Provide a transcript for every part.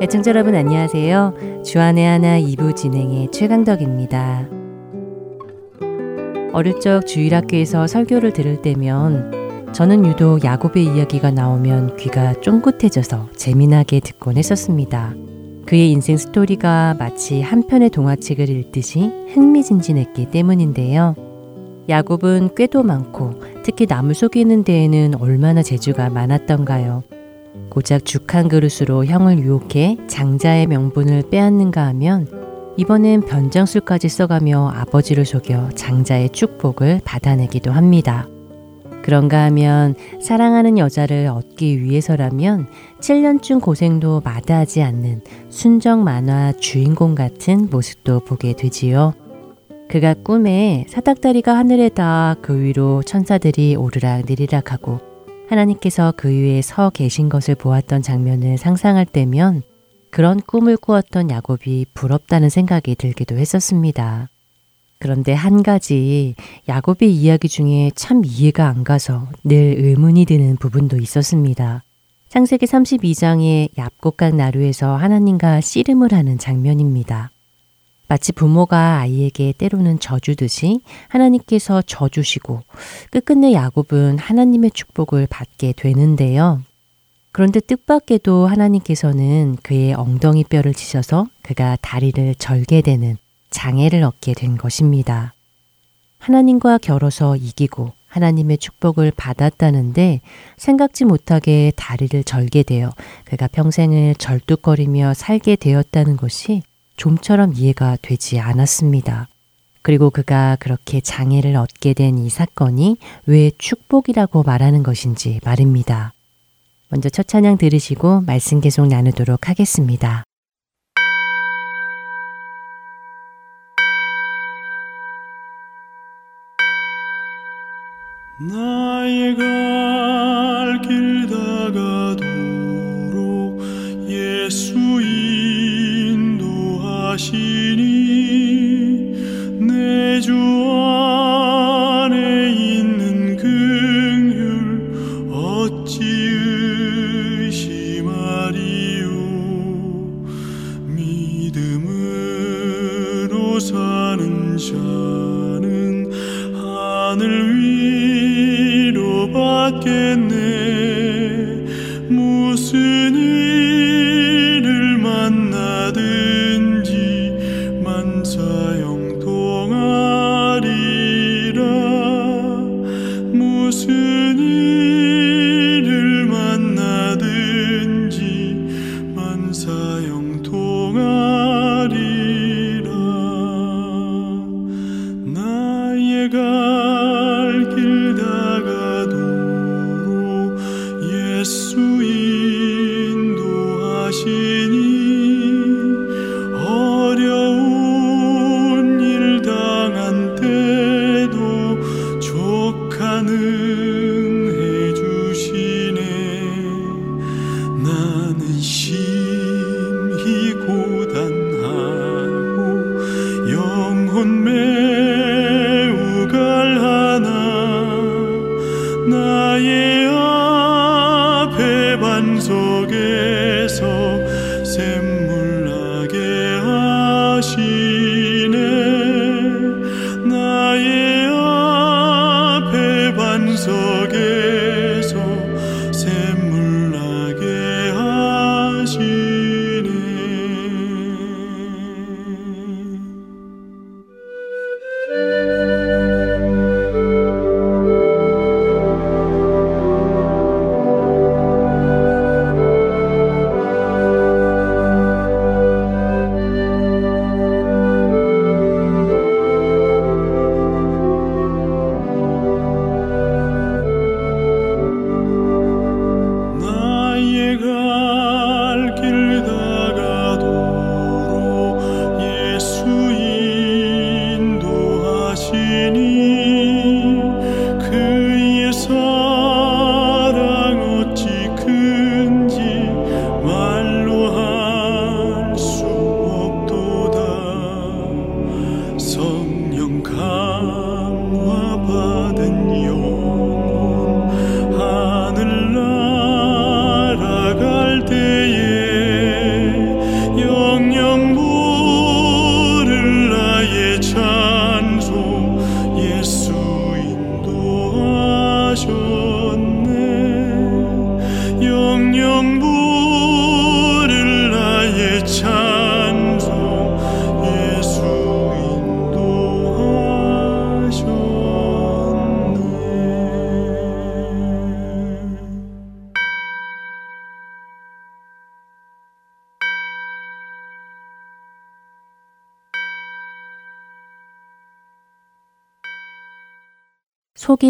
애청자 여러분 안녕하세요. 주안의 하나 2부 진행의 최강덕입니다. 어릴 적 주일학교에서 설교를 들을 때면 저는 유독 야곱의 이야기가 나오면 귀가 쫑긋해져서 재미나게 듣곤 했었습니다. 그의 인생 스토리가 마치 한 편의 동화책을 읽듯이 흥미진진했기 때문인데요. 야곱은 꾀도 많고 특히 나무 속이는 데에는 얼마나 재주가 많았던가요. 고작 죽 한 그릇으로 형을 유혹해 장자의 명분을 빼앗는가 하면 이번엔 변장술까지 써가며 아버지를 속여 장자의 축복을 받아내기도 합니다. 그런가 하면 사랑하는 여자를 얻기 위해서라면 7년쯤 고생도 마다하지 않는 순정 만화 주인공 같은 모습도 보게 되지요. 그가 꿈에 사닥다리가 하늘에 닿아 그 위로 천사들이 오르락 내리락 하고 하나님께서 그 위에 서 계신 것을 보았던 장면을 상상할 때면 그런 꿈을 꾸었던 야곱이 부럽다는 생각이 들기도 했었습니다. 그런데 한 가지 야곱의 이야기 중에 참 이해가 안 가서 늘 의문이 드는 부분도 있었습니다. 창세기 32장의 얍곡각 나루에서 하나님과 씨름을 하는 장면입니다. 마치 부모가 아이에게 때로는 져주듯이 하나님께서 져주시고 끝끝내 야곱은 하나님의 축복을 받게 되는데요. 그런데 뜻밖에도 하나님께서는 그의 엉덩이 뼈를 치셔서 그가 다리를 절게 되는 장애를 얻게 된 것입니다. 하나님과 겨뤄서 이기고 하나님의 축복을 받았다는데 생각지 못하게 다리를 절게 되어 그가 평생을 절뚝거리며 살게 되었다는 것이 좀처럼 이해가 되지 않았습니다. 그리고 그가 그렇게 장애를 얻게 된 이 사건이 왜 축복이라고 말하는 것인지 말입니다. 먼저 첫 찬양 들으시고 말씀 계속 나누도록 하겠습니다. 나의 갈길 다가도록 예수 인도하시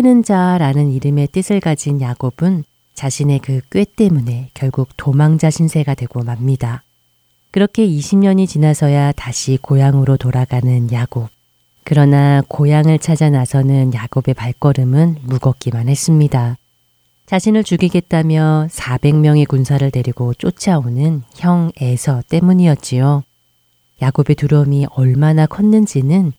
속이는 자라는 이름의 뜻을 가진 야곱은 자신의 그 꾀 때문에 결국 도망자 신세가 되고 맙니다. 그렇게 20년이 지나서야 다시 고향으로 돌아가는 야곱. 그러나 고향을 찾아 나서는 야곱의 발걸음은 무겁기만 했습니다. 자신을 죽이겠다며 400명의 군사를 데리고 쫓아오는 형 에서 때문이었지요. 야곱의 두려움이 얼마나 컸는지는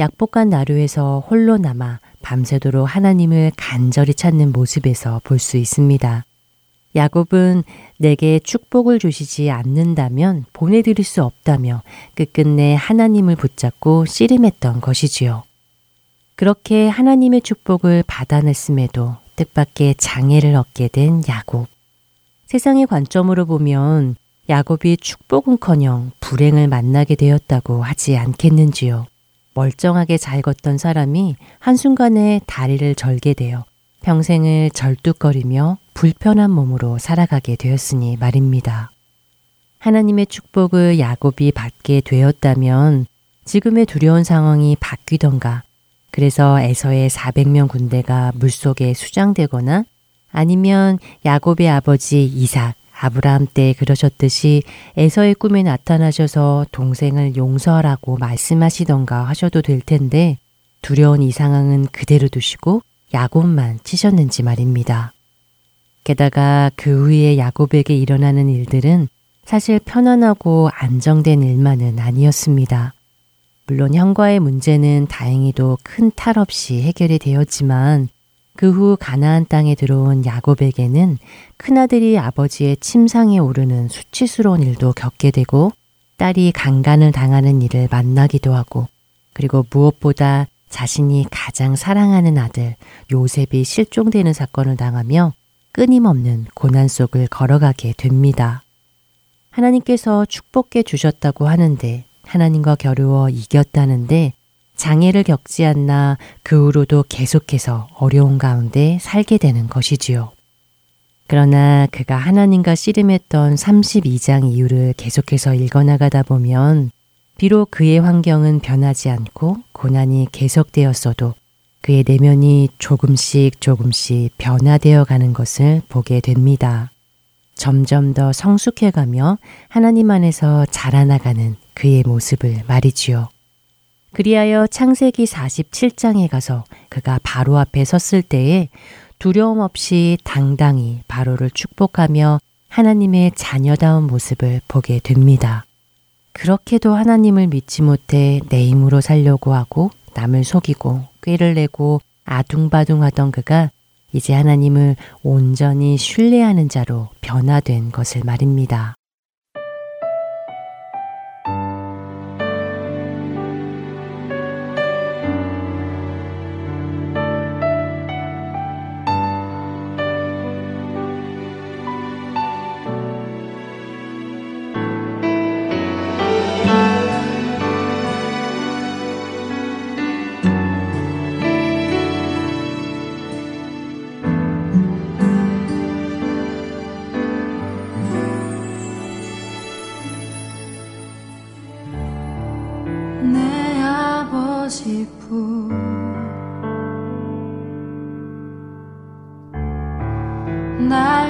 약복한 나루에서 홀로 남아 밤새도록 하나님을 간절히 찾는 모습에서 볼 수 있습니다. 야곱은 내게 축복을 주시지 않는다면 보내드릴 수 없다며 끝끝내 하나님을 붙잡고 씨름했던 것이지요. 그렇게 하나님의 축복을 받아냈음에도 뜻밖의 장애를 얻게 된 야곱. 세상의 관점으로 보면 야곱이 축복은커녕 불행을 만나게 되었다고 하지 않겠는지요. 멀쩡하게 잘 걷던 사람이 한순간에 다리를 절게 되어 평생을 절뚝거리며 불편한 몸으로 살아가게 되었으니 말입니다. 하나님의 축복을 야곱이 받게 되었다면 지금의 두려운 상황이 바뀌던가 그래서 에서의 400명 군대가 물속에 수장되거나 아니면 야곱의 아버지 이삭, 아브라함 때 그러셨듯이 에서의 꿈에 나타나셔서 동생을 용서하라고 말씀하시던가 하셔도 될 텐데 두려운 이 상황은 그대로 두시고 야곱만 치셨는지 말입니다. 게다가 그 후에 야곱에게 일어나는 일들은 사실 편안하고 안정된 일만은 아니었습니다. 물론 형과의 문제는 다행히도 큰 탈 없이 해결이 되었지만 그 후 가나안 땅에 들어온 야곱에게는 큰아들이 아버지의 침상에 오르는 수치스러운 일도 겪게 되고 딸이 강간을 당하는 일을 만나기도 하고 그리고 무엇보다 자신이 가장 사랑하는 아들 요셉이 실종되는 사건을 당하며 끊임없는 고난 속을 걸어가게 됩니다. 하나님께서 축복해 주셨다고 하는데 하나님과 겨루어 이겼다는데 장애를 겪지 않나 그 후로도 계속해서 어려운 가운데 살게 되는 것이지요. 그러나 그가 하나님과 씨름했던 32장 이유를 계속해서 읽어나가다 보면 비록 그의 환경은 변하지 않고 고난이 계속되었어도 그의 내면이 조금씩 조금씩 변화되어 가는 것을 보게 됩니다. 점점 더 성숙해가며 하나님 안에서 자라나가는 그의 모습을 말이지요. 그리하여 창세기 47장에 가서 그가 바로 앞에 섰을 때에 두려움 없이 당당히 바로를 축복하며 하나님의 자녀다운 모습을 보게 됩니다. 그렇게도 하나님을 믿지 못해 내 힘으로 살려고 하고 남을 속이고 꾀를 내고 아둥바둥하던 그가 이제 하나님을 온전히 신뢰하는 자로 변화된 것을 말입니다.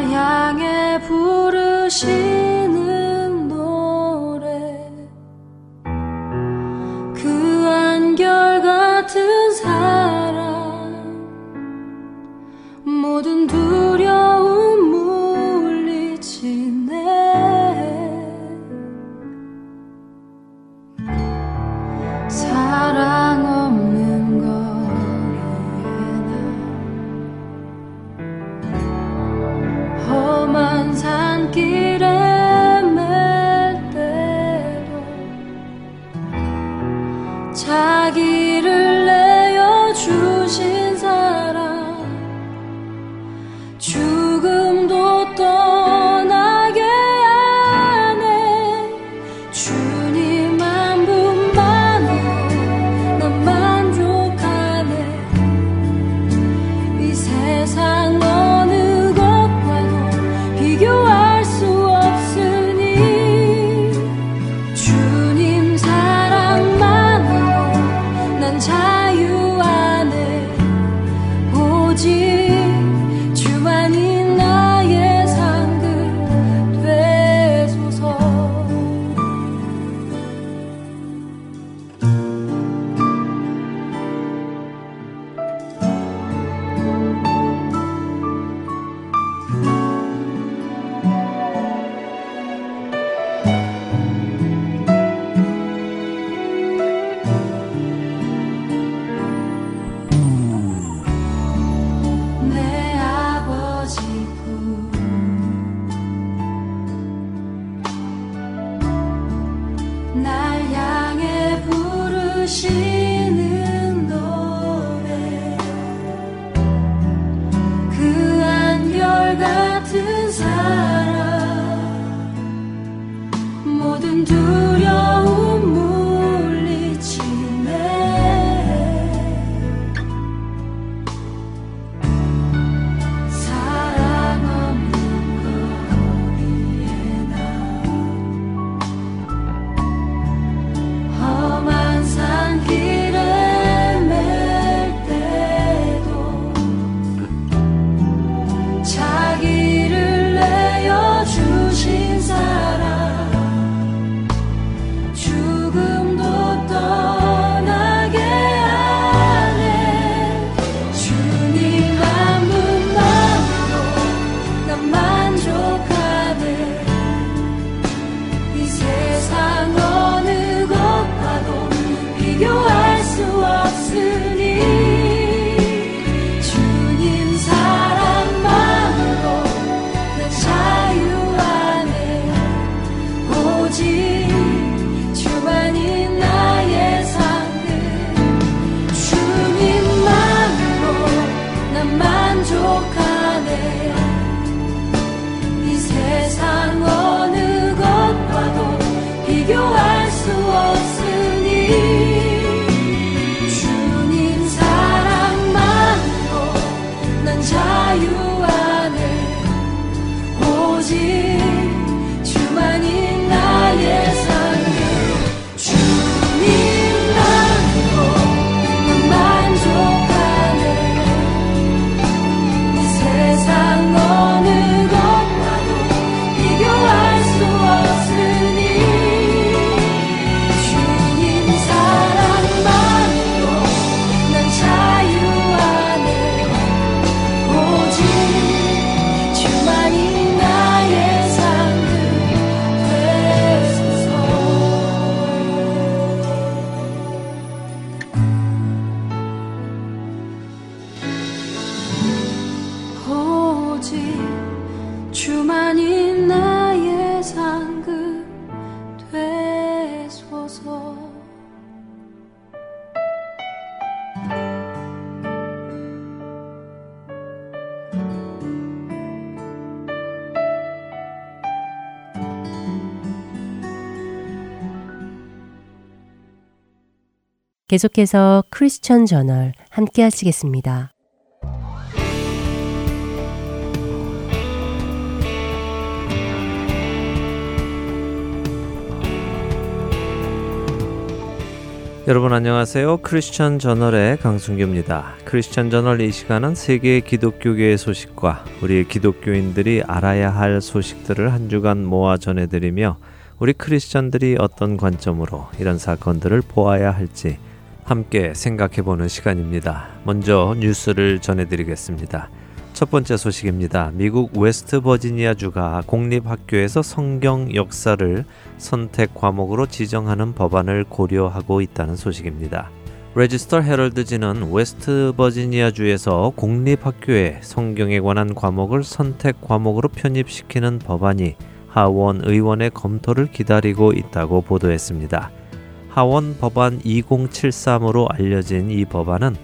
자유 안에 계속해서 크리스천 저널 함께 하시겠습니다. 여러분 안녕하세요. 크리스천 저널의 강순규입니다. 크리스천 저널 이 시간은 세계 기독교계의 소식과 우리 기독교인들이 알아야 할 소식들을 한 주간 모아 전해드리며 우리 크리스천들이 어떤 관점으로 이런 사건들을 보아야 할지 함께 생각해 보는 시간입니다. 먼저 뉴스를 전해드리겠습니다. 첫 번째 소식입니다. 미국 웨스트 버지니아 주가 공립학교에서 성경 역사를 선택 과목으로 지정하는 법안을 고려하고 있다는 소식입니다. 레지스터 헤럴드지는 웨스트 버지니아 주에서 공립학교에 성경에 관한 과목을 선택 과목으로 편입시키는 법안이 하원 의원의 검토를 기다리고 있다고 보도했습니다. 하원 법안 2073으로 알려진 이 법안은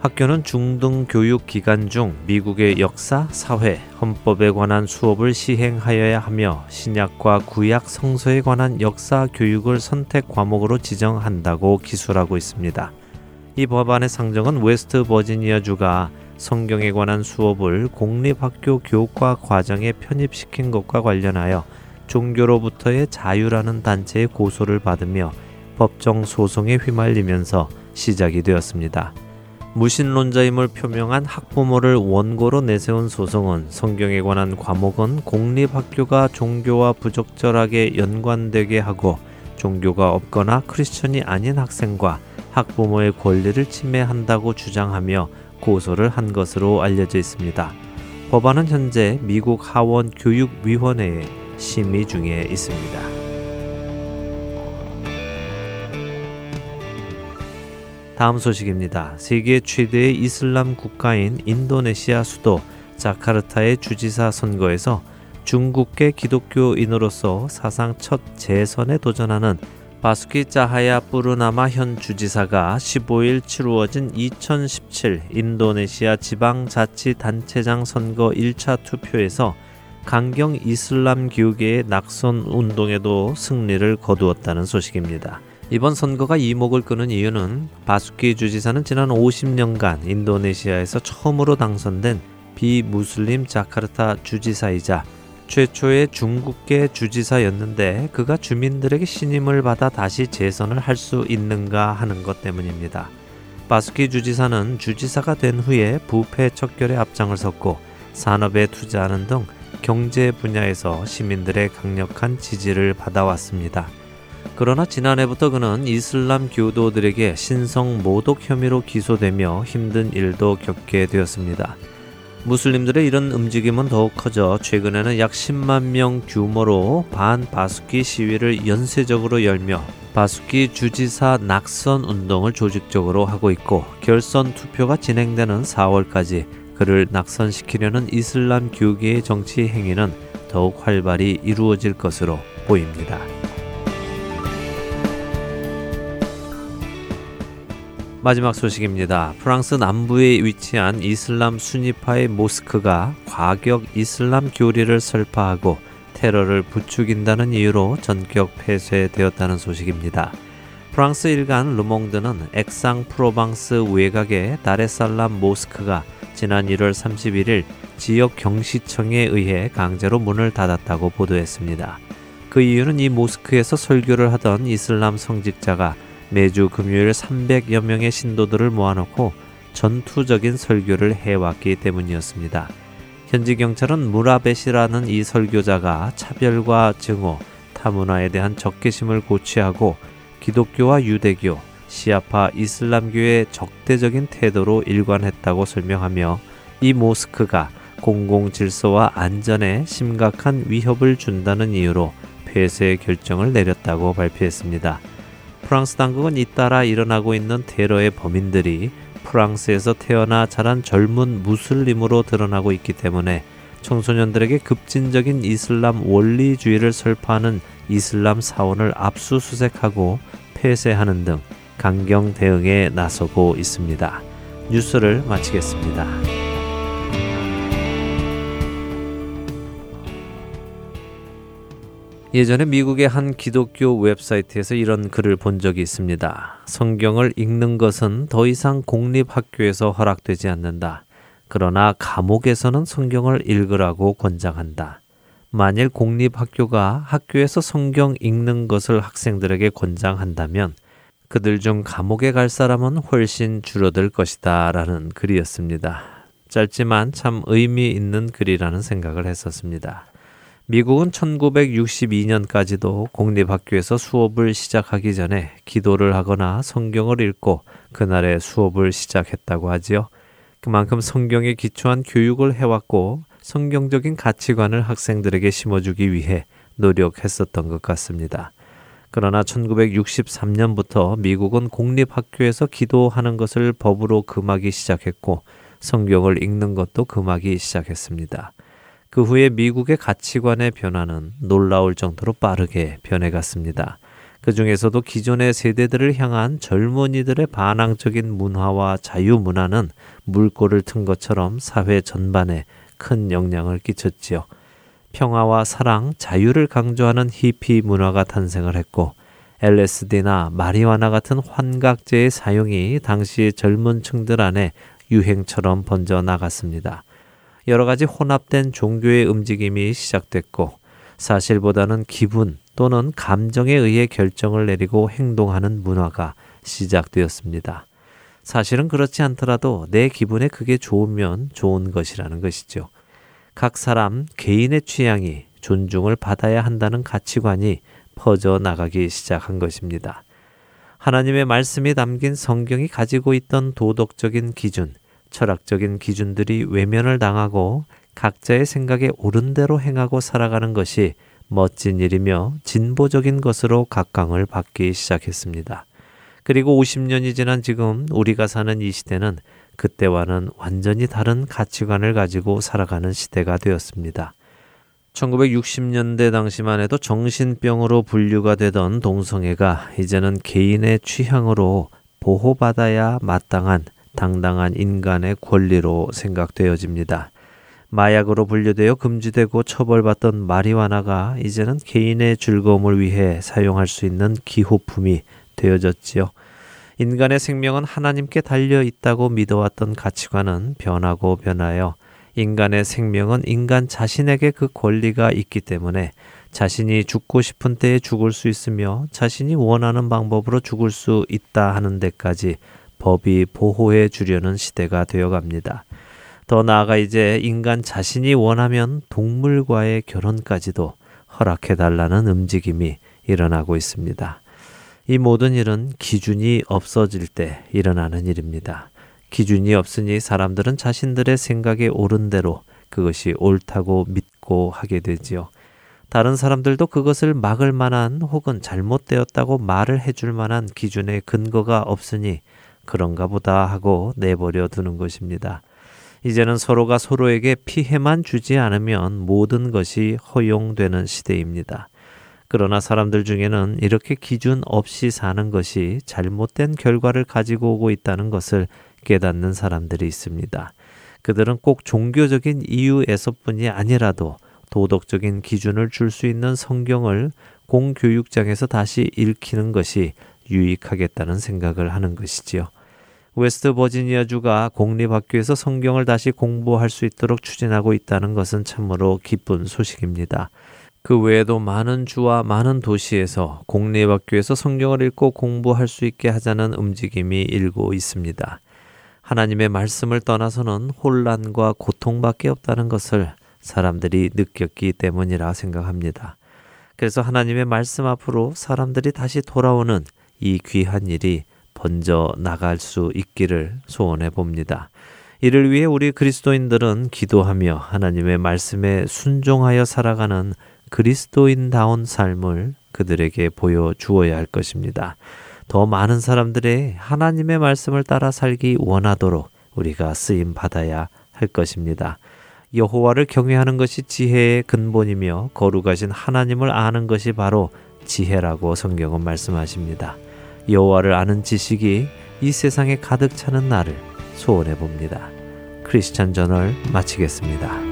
학교는 중등 교육 기간 중 미국의 역사, 사회, 헌법에 관한 수업을 시행하여야 하며 신약과 구약 성서에 관한 역사 교육을 선택 과목으로 지정한다고 기술하고 있습니다. 이 법안의 상정은 웨스트 버지니아 주가 성경에 관한 수업을 공립학교 교과 과정에 편입시킨 것과 관련하여 종교로부터의 자유라는 단체의 고소를 받으며 법정 소송에 휘말리면서 시작이 되었습니다. 무신론자임을 표명한 학부모를 원고로 내세운 소송은 성경에 관한 과목은 공립학교가 종교와 부적절하게 연관되게 하고 종교가 없거나 크리스천이 아닌 학생과 학부모의 권리를 침해한다고 주장하며 고소를 한 것으로 알려져 있습니다. 법안은 현재 미국 하원 교육위원회에 심의 중에 있습니다. 다음 소식입니다. 세계 최대의 이슬람 국가인 인도네시아 수도 자카르타의 주지사 선거에서 중국계 기독교인으로서 사상 첫 재선에 도전하는 바스키 짜하야 뿌르나마 현 주지사가 15일 치루어진 2017 인도네시아 지방자치단체장 선거 1차 투표에서 강경 이슬람 교계의 낙선 운동에도 승리를 거두었다는 소식입니다. 이번 선거가 이목을 끄는 이유는 바스키 주지사는 지난 50년간 인도네시아에서 처음으로 당선된 비무슬림 자카르타 주지사이자 최초의 중국계 주지사였는데 그가 주민들에게 신임을 받아 다시 재선을 할 수 있는가 하는 것 때문입니다. 바스키 주지사는 주지사가 된 후에 부패 척결에 앞장을 섰고 산업에 투자하는 등 경제 분야에서 시민들의 강력한 지지를 받아왔습니다. 그러나 지난해부터 그는 이슬람 교도들에게 신성 모독 혐의로 기소되며 힘든 일도 겪게 되었습니다. 무슬림들의 이런 움직임은 더욱 커져 최근에는 약 10만 명 규모로 반 바수키 시위를 연쇄적으로 열며 바수키 주지사 낙선 운동을 조직적으로 하고 있고 결선 투표가 진행되는 4월까지 그를 낙선시키려는 이슬람 교계의 정치 행위는 더욱 활발히 이루어질 것으로 보입니다. 마지막 소식입니다. 프랑스 남부에 위치한 이슬람 순위파의 모스크가 과격 이슬람 교리를 설파하고 테러를 부추긴다는 이유로 전격 폐쇄되었다는 소식입니다. 프랑스 일간 르몽드는 액상 프로방스 외곽의 다레살람 모스크가 지난 1월 31일 지역 경시청에 의해 강제로 문을 닫았다고 보도했습니다. 그 이유는 이 모스크에서 설교를 하던 이슬람 성직자가 매주 금요일 300여 명의 신도들을 모아놓고 전투적인 설교를 해왔기 때문이었습니다. 현지 경찰은 무라벳이라는 이 설교자가 차별과 증오, 타문화에 대한 적개심을 고취하고 기독교와 유대교, 시아파 이슬람교의 적대적인 태도로 일관했다고 설명하며 이 모스크가 공공 질서와 안전에 심각한 위협을 준다는 이유로 폐쇄 결정을 내렸다고 발표했습니다. 프랑스 당국은 잇따라 일어나고 있는 테러의 범인들이 프랑스에서 태어나 자란 젊은 무슬림으로 드러나고 있기 때문에 청소년들에게 급진적인 이슬람 원리주의를 설파하는 이슬람 사원을 압수수색하고 폐쇄하는 등 강경 대응에 나서고 있습니다. 뉴스를 마치겠습니다. 예전에 미국의 한 기독교 웹사이트에서 이런 글을 본 적이 있습니다. 성경을 읽는 것은 더 이상 공립학교에서 허락되지 않는다. 그러나 감옥에서는 성경을 읽으라고 권장한다. 만일 공립학교가 학교에서 성경 읽는 것을 학생들에게 권장한다면 그들 중 감옥에 갈 사람은 훨씬 줄어들 것이다. 라는 글이었습니다. 짧지만 참 의미 있는 글이라는 생각을 했었습니다. 미국은 1962년까지도 공립학교에서 수업을 시작하기 전에 기도를 하거나 성경을 읽고 그날의 수업을 시작했다고 하지요. 그만큼 성경에 기초한 교육을 해왔고 성경적인 가치관을 학생들에게 심어주기 위해 노력했었던 것 같습니다. 그러나 1963년부터 미국은 공립학교에서 기도하는 것을 법으로 금하기 시작했고 성경을 읽는 것도 금하기 시작했습니다. 그 후에 미국의 가치관의 변화는 놀라울 정도로 빠르게 변해갔습니다. 그 중에서도 기존의 세대들을 향한 젊은이들의 반항적인 문화와 자유 문화는 물꼬를 튼 것처럼 사회 전반에 큰 영향을 끼쳤지요. 평화와 사랑, 자유를 강조하는 히피 문화가 탄생을 했고 LSD나 마리화나 같은 환각제의 사용이 당시 젊은 층들 안에 유행처럼 번져 나갔습니다. 여러 가지 혼합된 종교의 움직임이 시작됐고 사실보다는 기분 또는 감정에 의해 결정을 내리고 행동하는 문화가 시작되었습니다. 사실은 그렇지 않더라도 내 기분에 그게 좋으면 좋은 것이라는 것이죠. 각 사람 개인의 취향이 존중을 받아야 한다는 가치관이 퍼져 나가기 시작한 것입니다. 하나님의 말씀이 담긴 성경이 가지고 있던 도덕적인 기준, 철학적인 기준들이 외면을 당하고 각자의 생각에 옳은 대로 행하고 살아가는 것이 멋진 일이며 진보적인 것으로 각광을 받기 시작했습니다. 그리고 50년이 지난 지금 우리가 사는 이 시대는 그때와는 완전히 다른 가치관을 가지고 살아가는 시대가 되었습니다. 1960년대 당시만 해도 정신병으로 분류가 되던 동성애가 이제는 개인의 취향으로 보호받아야 마땅한 당당한 인간의 권리로 생각되어집니다. 마약으로 분류되어 금지되고 처벌받던 마리화나가 이제는 개인의 즐거움을 위해 사용할 수 있는 기호품이 되어졌지요. 인간의 생명은 하나님께 달려 있다고 믿어왔던 가치관은 변하고 변하여 인간의 생명은 인간 자신에게 그 권리가 있기 때문에 자신이 죽고 싶은 때에 죽을 수 있으며 자신이 원하는 방법으로 죽을 수 있다 하는 데까지 법이 보호해 주려는 시대가 되어 갑니다. 더 나아가 이제 인간 자신이 원하면 동물과의 결혼까지도 허락해 달라는 움직임이 일어나고 있습니다. 이 모든 일은 기준이 없어질 때 일어나는 일입니다. 기준이 없으니 사람들은 자신들의 생각에 옳은 대로 그것이 옳다고 믿고 하게 되지요. 다른 사람들도 그것을 막을 만한 혹은 잘못되었다고 말을 해줄 만한 기준의 근거가 없으니 그런가 보다 하고 내버려 두는 것입니다. 이제는 서로가 서로에게 피해만 주지 않으면 모든 것이 허용되는 시대입니다. 그러나 사람들 중에는 이렇게 기준 없이 사는 것이 잘못된 결과를 가지고 오고 있다는 것을 깨닫는 사람들이 있습니다. 그들은 꼭 종교적인 이유에서뿐이 아니라도 도덕적인 기준을 줄 수 있는 성경을 공교육장에서 다시 읽히는 것이 유익하겠다는 생각을 하는 것이지요. 웨스트 버지니아주가 공립학교에서 성경을 다시 공부할 수 있도록 추진하고 있다는 것은 참으로 기쁜 소식입니다. 그 외에도 많은 주와 많은 도시에서 공립학교에서 성경을 읽고 공부할 수 있게 하자는 움직임이 일고 있습니다. 하나님의 말씀을 떠나서는 혼란과 고통밖에 없다는 것을 사람들이 느꼈기 때문이라 생각합니다. 그래서 하나님의 말씀 앞으로 사람들이 다시 돌아오는 이 귀한 일이 번져 나갈 수 있기를 소원해 봅니다. 이를 위해 우리 그리스도인들은 기도하며 하나님의 말씀에 순종하여 살아가는 그리스도인다운 삶을 그들에게 보여 주어야 할 것입니다. 더 많은 사람들의 하나님의 말씀을 따라 살기 원하도록 우리가 쓰임 받아야 할 것입니다. 여호와를 경외하는 것이 지혜의 근본이며 거룩하신 하나님을 아는 것이 바로 지혜라고 성경은 말씀하십니다. 여호와를 아는 지식이 이 세상에 가득 차는 날을 소원해 봅니다. 크리스천 저널 마치겠습니다.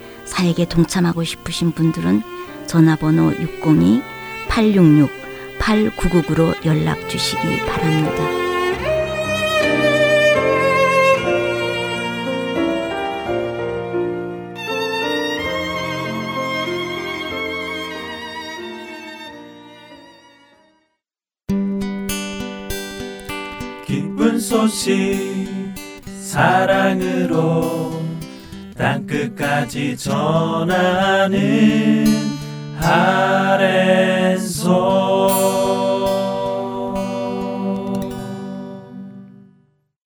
사역에 동참하고 싶으신 분들은 전화번호 602-866-8999로 연락 주시기 바랍니다. 기쁜 소식 사랑으로 땅끝까지 전하는 아랜소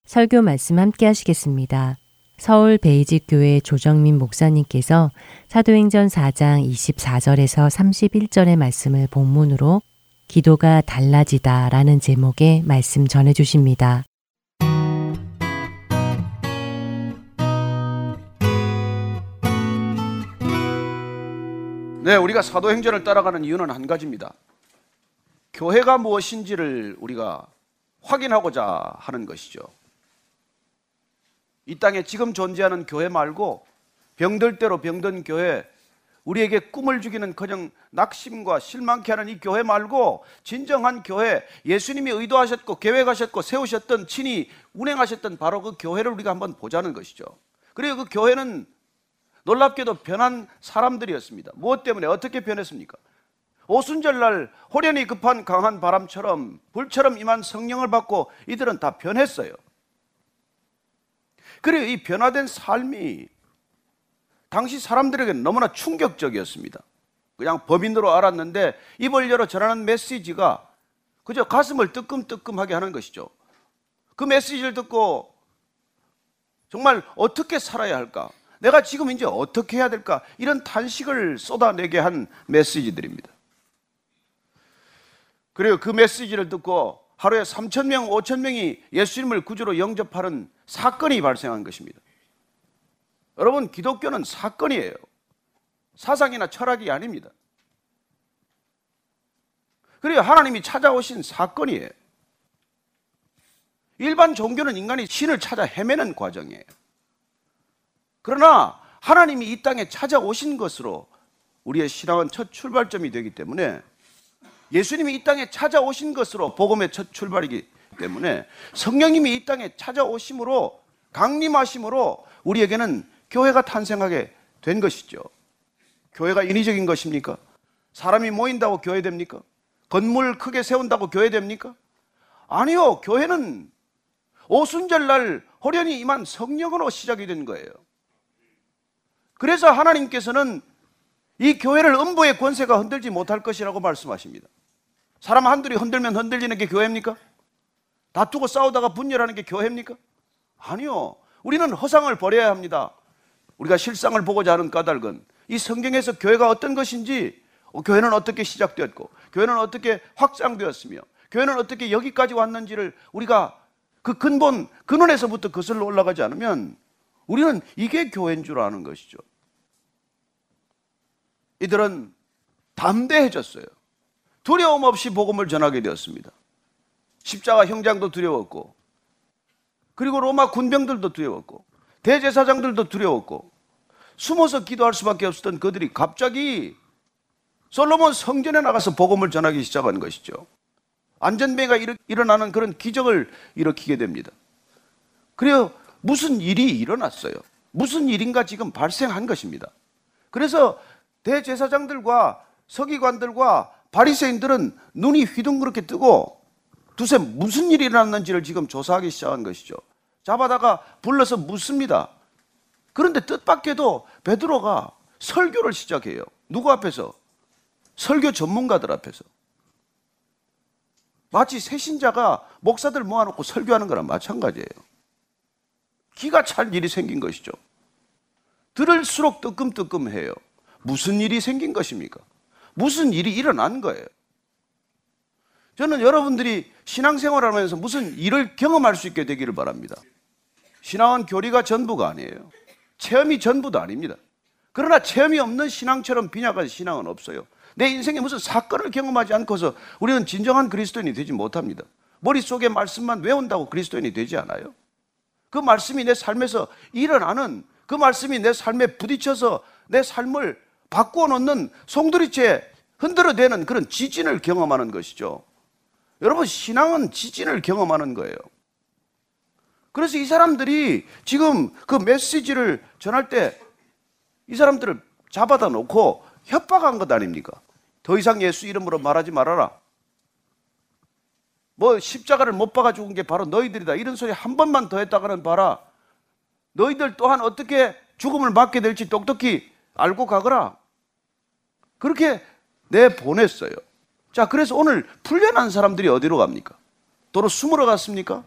설교 말씀 함께 하시겠습니다. 서울 베이직 교회 조정민 목사님께서 사도행전 4장 24절에서 31절의 말씀을 본문으로 기도가 달라지다 라는 제목의 말씀 전해 주십니다. 네, 우리가 사도행전을 따라가는 이유는 한 가지입니다. 교회가 무엇인지를 우리가 확인하고자 하는 것이죠. 이 땅에 지금 존재하는 교회 말고 병들 대로 병든 교회, 우리에게 꿈을 주기는 그냥 낙심과 실망케 하는 이 교회 말고 진정한 교회, 예수님이 의도하셨고 계획하셨고 세우셨던 친히 운행하셨던 바로 그 교회를 우리가 한번 보자는 것이죠. 그리고 그 교회는 놀랍게도 변한 사람들이었습니다. 무엇 때문에 어떻게 변했습니까? 오순절날 호련히 급한 강한 바람처럼 불처럼 임한 성령을 받고 이들은 다 변했어요. 그리고 이 변화된 삶이 당시 사람들에게 너무나 충격적이었습니다. 그냥 법인으로 알았는데 입을 열어 전하는 메시지가 그저 가슴을 뜨끔뜨끔하게 하는 것이죠. 그 메시지를 듣고 정말 어떻게 살아야 할까? 내가 지금 이제 어떻게 해야 될까? 이런 탄식을 쏟아내게 한 메시지들입니다. 그리고 그 메시지를 듣고 하루에 3천 명, 5천 명이 예수님을 구주로 영접하는 사건이 발생한 것입니다. 여러분, 기독교는 사건이에요. 사상이나 철학이 아닙니다. 그리고 하나님이 찾아오신 사건이에요. 일반 종교는 인간이 신을 찾아 헤매는 과정이에요. 그러나 하나님이 이 땅에 찾아오신 것으로 우리의 신앙은 첫 출발점이 되기 때문에 예수님이 이 땅에 찾아오신 것으로 복음의 첫 출발이기 때문에 성령님이 이 땅에 찾아오심으로 강림하심으로 우리에게는 교회가 탄생하게 된 것이죠. 교회가 인위적인 것입니까? 사람이 모인다고 교회 됩니까? 건물 크게 세운다고 교회 됩니까? 아니요. 교회는 오순절날 호련히 임한 성령으로 시작이 된 거예요. 그래서 하나님께서는 이 교회를 음부의 권세가 흔들지 못할 것이라고 말씀하십니다. 사람 한둘이 흔들면 흔들리는 게 교회입니까? 다투고 싸우다가 분열하는 게 교회입니까? 아니요. 우리는 허상을 버려야 합니다. 우리가 실상을 보고자 하는 까닭은 이 성경에서 교회가 어떤 것인지, 어, 교회는 어떻게 시작되었고, 교회는 어떻게 확장되었으며, 교회는 어떻게 여기까지 왔는지를 우리가 그 근본, 근원에서부터 거슬러 올라가지 않으면 우리는 이게 교회인 줄 아는 것이죠. 이들은 담대해졌어요. 두려움 없이 복음을 전하게 되었습니다. 십자가 형장도 두려웠고, 그리고 로마 군병들도 두려웠고, 대제사장들도 두려웠고, 숨어서 기도할 수밖에 없었던 그들이 갑자기 솔로몬 성전에 나가서 복음을 전하기 시작한 것이죠. 안전배가 일어나는 그런 기적을 일으키게 됩니다. 그래요. 무슨 일이 일어났어요. 무슨 일인가 지금 발생한 것입니다. 그래서 대제사장들과 서기관들과 바리새인들은 눈이 휘둥그렇게 뜨고 두세 무슨 일이 일어났는지를 지금 조사하기 시작한 것이죠. 잡아다가 불러서 묻습니다. 그런데 뜻밖에도 베드로가 설교를 시작해요. 누구 앞에서? 설교 전문가들 앞에서. 마치 새신자가 목사들 모아놓고 설교하는 거랑 마찬가지예요. 기가 찰 일이 생긴 것이죠. 들을수록 뜨끔뜨끔해요. 무슨 일이 생긴 것입니까? 무슨 일이 일어난 거예요. 저는 여러분들이 신앙생활을 하면서 무슨 일을 경험할 수 있게 되기를 바랍니다. 신앙은 교리가 전부가 아니에요. 체험이 전부도 아닙니다. 그러나 체험이 없는 신앙처럼 빈약한 신앙은 없어요. 내 인생에 무슨 사건을 경험하지 않고서 우리는 진정한 그리스도인이 되지 못합니다. 머릿속에 말씀만 외운다고 그리스도인이 되지 않아요. 그 말씀이 내 삶에서 일어나는 그 말씀이 내 삶에 부딪혀서 내 삶을 바꾸어 놓는 송두리째 흔들어대는 그런 지진을 경험하는 것이죠. 여러분, 신앙은 지진을 경험하는 거예요. 그래서 이 사람들이 지금 그 메시지를 전할 때 이 사람들을 잡아다 놓고 협박한 것 아닙니까? 더 이상 예수 이름으로 말하지 말아라. 뭐 십자가를 못 박아 죽은 게 바로 너희들이다. 이런 소리 한 번만 더 했다가는 봐라. 너희들 또한 어떻게 죽음을 맞게 될지 똑똑히 알고 가거라. 그렇게 내 보냈어요. 자, 그래서 오늘 풀려난 사람들이 어디로 갑니까? 도로 숨으러 갔습니까?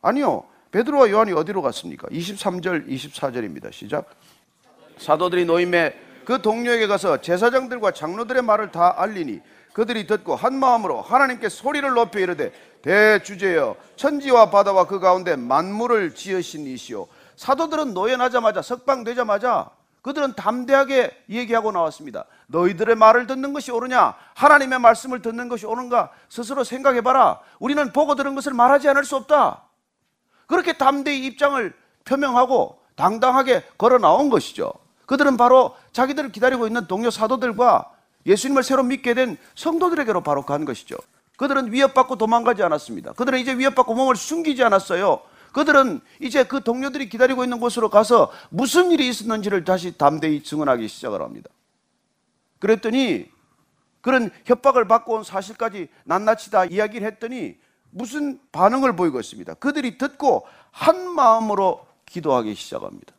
아니요. 베드로와 요한이 어디로 갔습니까? 23절, 24절입니다. 시작. 사도들이 노임에 그 동료에게 가서 제사장들과 장로들의 말을 다 알리니 그들이 듣고 한 마음으로 하나님께 소리를 높여 이르되 대주제여 천지와 바다와 그 가운데 만물을 지으신 이시오 사도들은 노연하자마자 석방되자마자 그들은 담대하게 얘기하고 나왔습니다. 너희들의 말을 듣는 것이 옳으냐? 하나님의 말씀을 듣는 것이 옳은가? 스스로 생각해 봐라. 우리는 보고 들은 것을 말하지 않을 수 없다. 그렇게 담대히 입장을 표명하고 당당하게 걸어 나온 것이죠. 그들은 바로 자기들을 기다리고 있는 동료 사도들과 예수님을 새로 믿게 된 성도들에게로 바로 간 것이죠. 그들은 위협받고 도망가지 않았습니다. 그들은 이제 위협받고 몸을 숨기지 않았어요. 그들은 이제 그 동료들이 기다리고 있는 곳으로 가서 무슨 일이 있었는지를 다시 담대히 증언하기 시작을 합니다. 그랬더니 그런 협박을 받고 온 사실까지 낱낱이 다 이야기를 했더니 무슨 반응을 보이고 있습니다. 그들이 듣고 한 마음으로 기도하기 시작합니다.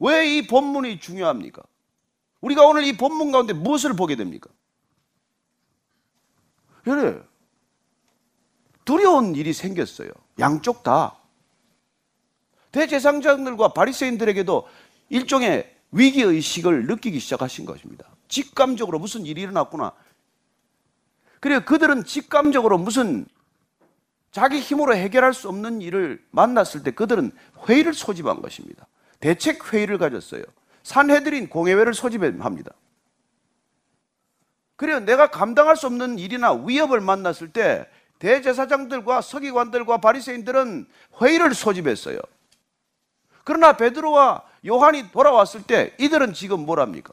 왜 이 본문이 중요합니까? 우리가 오늘 이 본문 가운데 무엇을 보게 됩니까? 그래. 두려운 일이 생겼어요. 양쪽 다. 대제상장들과 바리새인들에게도 일종의 위기 의식을 느끼기 시작하신 것입니다. 직감적으로 무슨 일이 일어났구나. 그래 그들은 직감적으로 무슨 자기 힘으로 해결할 수 없는 일을 만났을 때 그들은 회의를 소집한 것입니다. 대책 회의를 가졌어요. 산해드린 공회회를 소집합니다. 그래요. 내가 감당할 수 없는 일이나 위협을 만났을 때 대제사장들과 서기관들과 바리새인들은 회의를 소집했어요. 그러나 베드로와 요한이 돌아왔을 때 이들은 지금 뭐랍니까?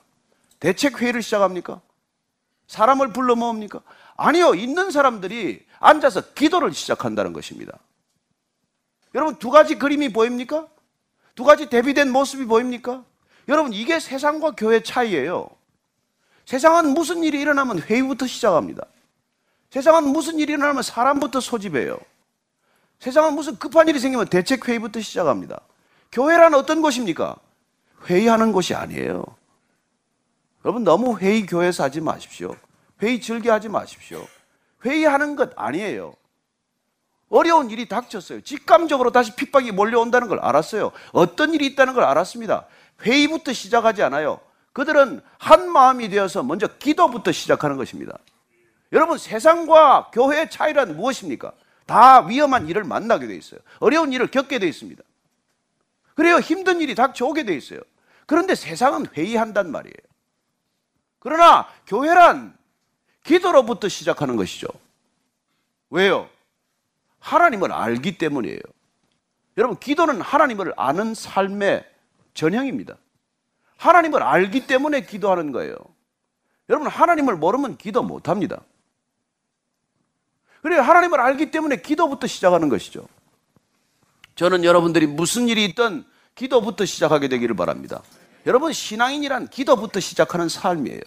대책 회의를 시작합니까? 사람을 불러 모읍니까? 아니요. 있는 사람들이 앉아서 기도를 시작한다는 것입니다. 여러분 두 가지 그림이 보입니까? 두 가지 대비된 모습이 보입니까? 여러분 이게 세상과 교회 차이예요. 세상은 무슨 일이 일어나면 회의부터 시작합니다. 세상은 무슨 일이 일어나면 사람부터 소집해요. 세상은 무슨 급한 일이 생기면 대책 회의부터 시작합니다. 교회란 어떤 곳입니까? 회의하는 곳이 아니에요. 여러분 너무 회의 교회에서 하지 마십시오. 회의 즐겨 하지 마십시오. 회의하는 것 아니에요. 어려운 일이 닥쳤어요. 직감적으로 다시 핍박이 몰려온다는 걸 알았어요. 어떤 일이 있다는 걸 알았습니다. 회의부터 시작하지 않아요. 그들은 한 마음이 되어서 먼저 기도부터 시작하는 것입니다. 여러분, 세상과 교회의 차이란 무엇입니까? 다 위험한 일을 만나게 돼 있어요. 어려운 일을 겪게 돼 있습니다. 그래요. 힘든 일이 닥쳐오게 돼 있어요. 그런데 세상은 회의한단 말이에요. 그러나 교회란 기도로부터 시작하는 것이죠. 왜요? 하나님을 알기 때문이에요. 여러분, 기도는 하나님을 아는 삶의 전형입니다. 하나님을 알기 때문에 기도하는 거예요. 여러분, 하나님을 모르면 기도 못 합니다. 그래요. 하나님을 알기 때문에 기도부터 시작하는 것이죠. 저는 여러분들이 무슨 일이 있든 기도부터 시작하게 되기를 바랍니다. 여러분 신앙인이란 기도부터 시작하는 삶이에요.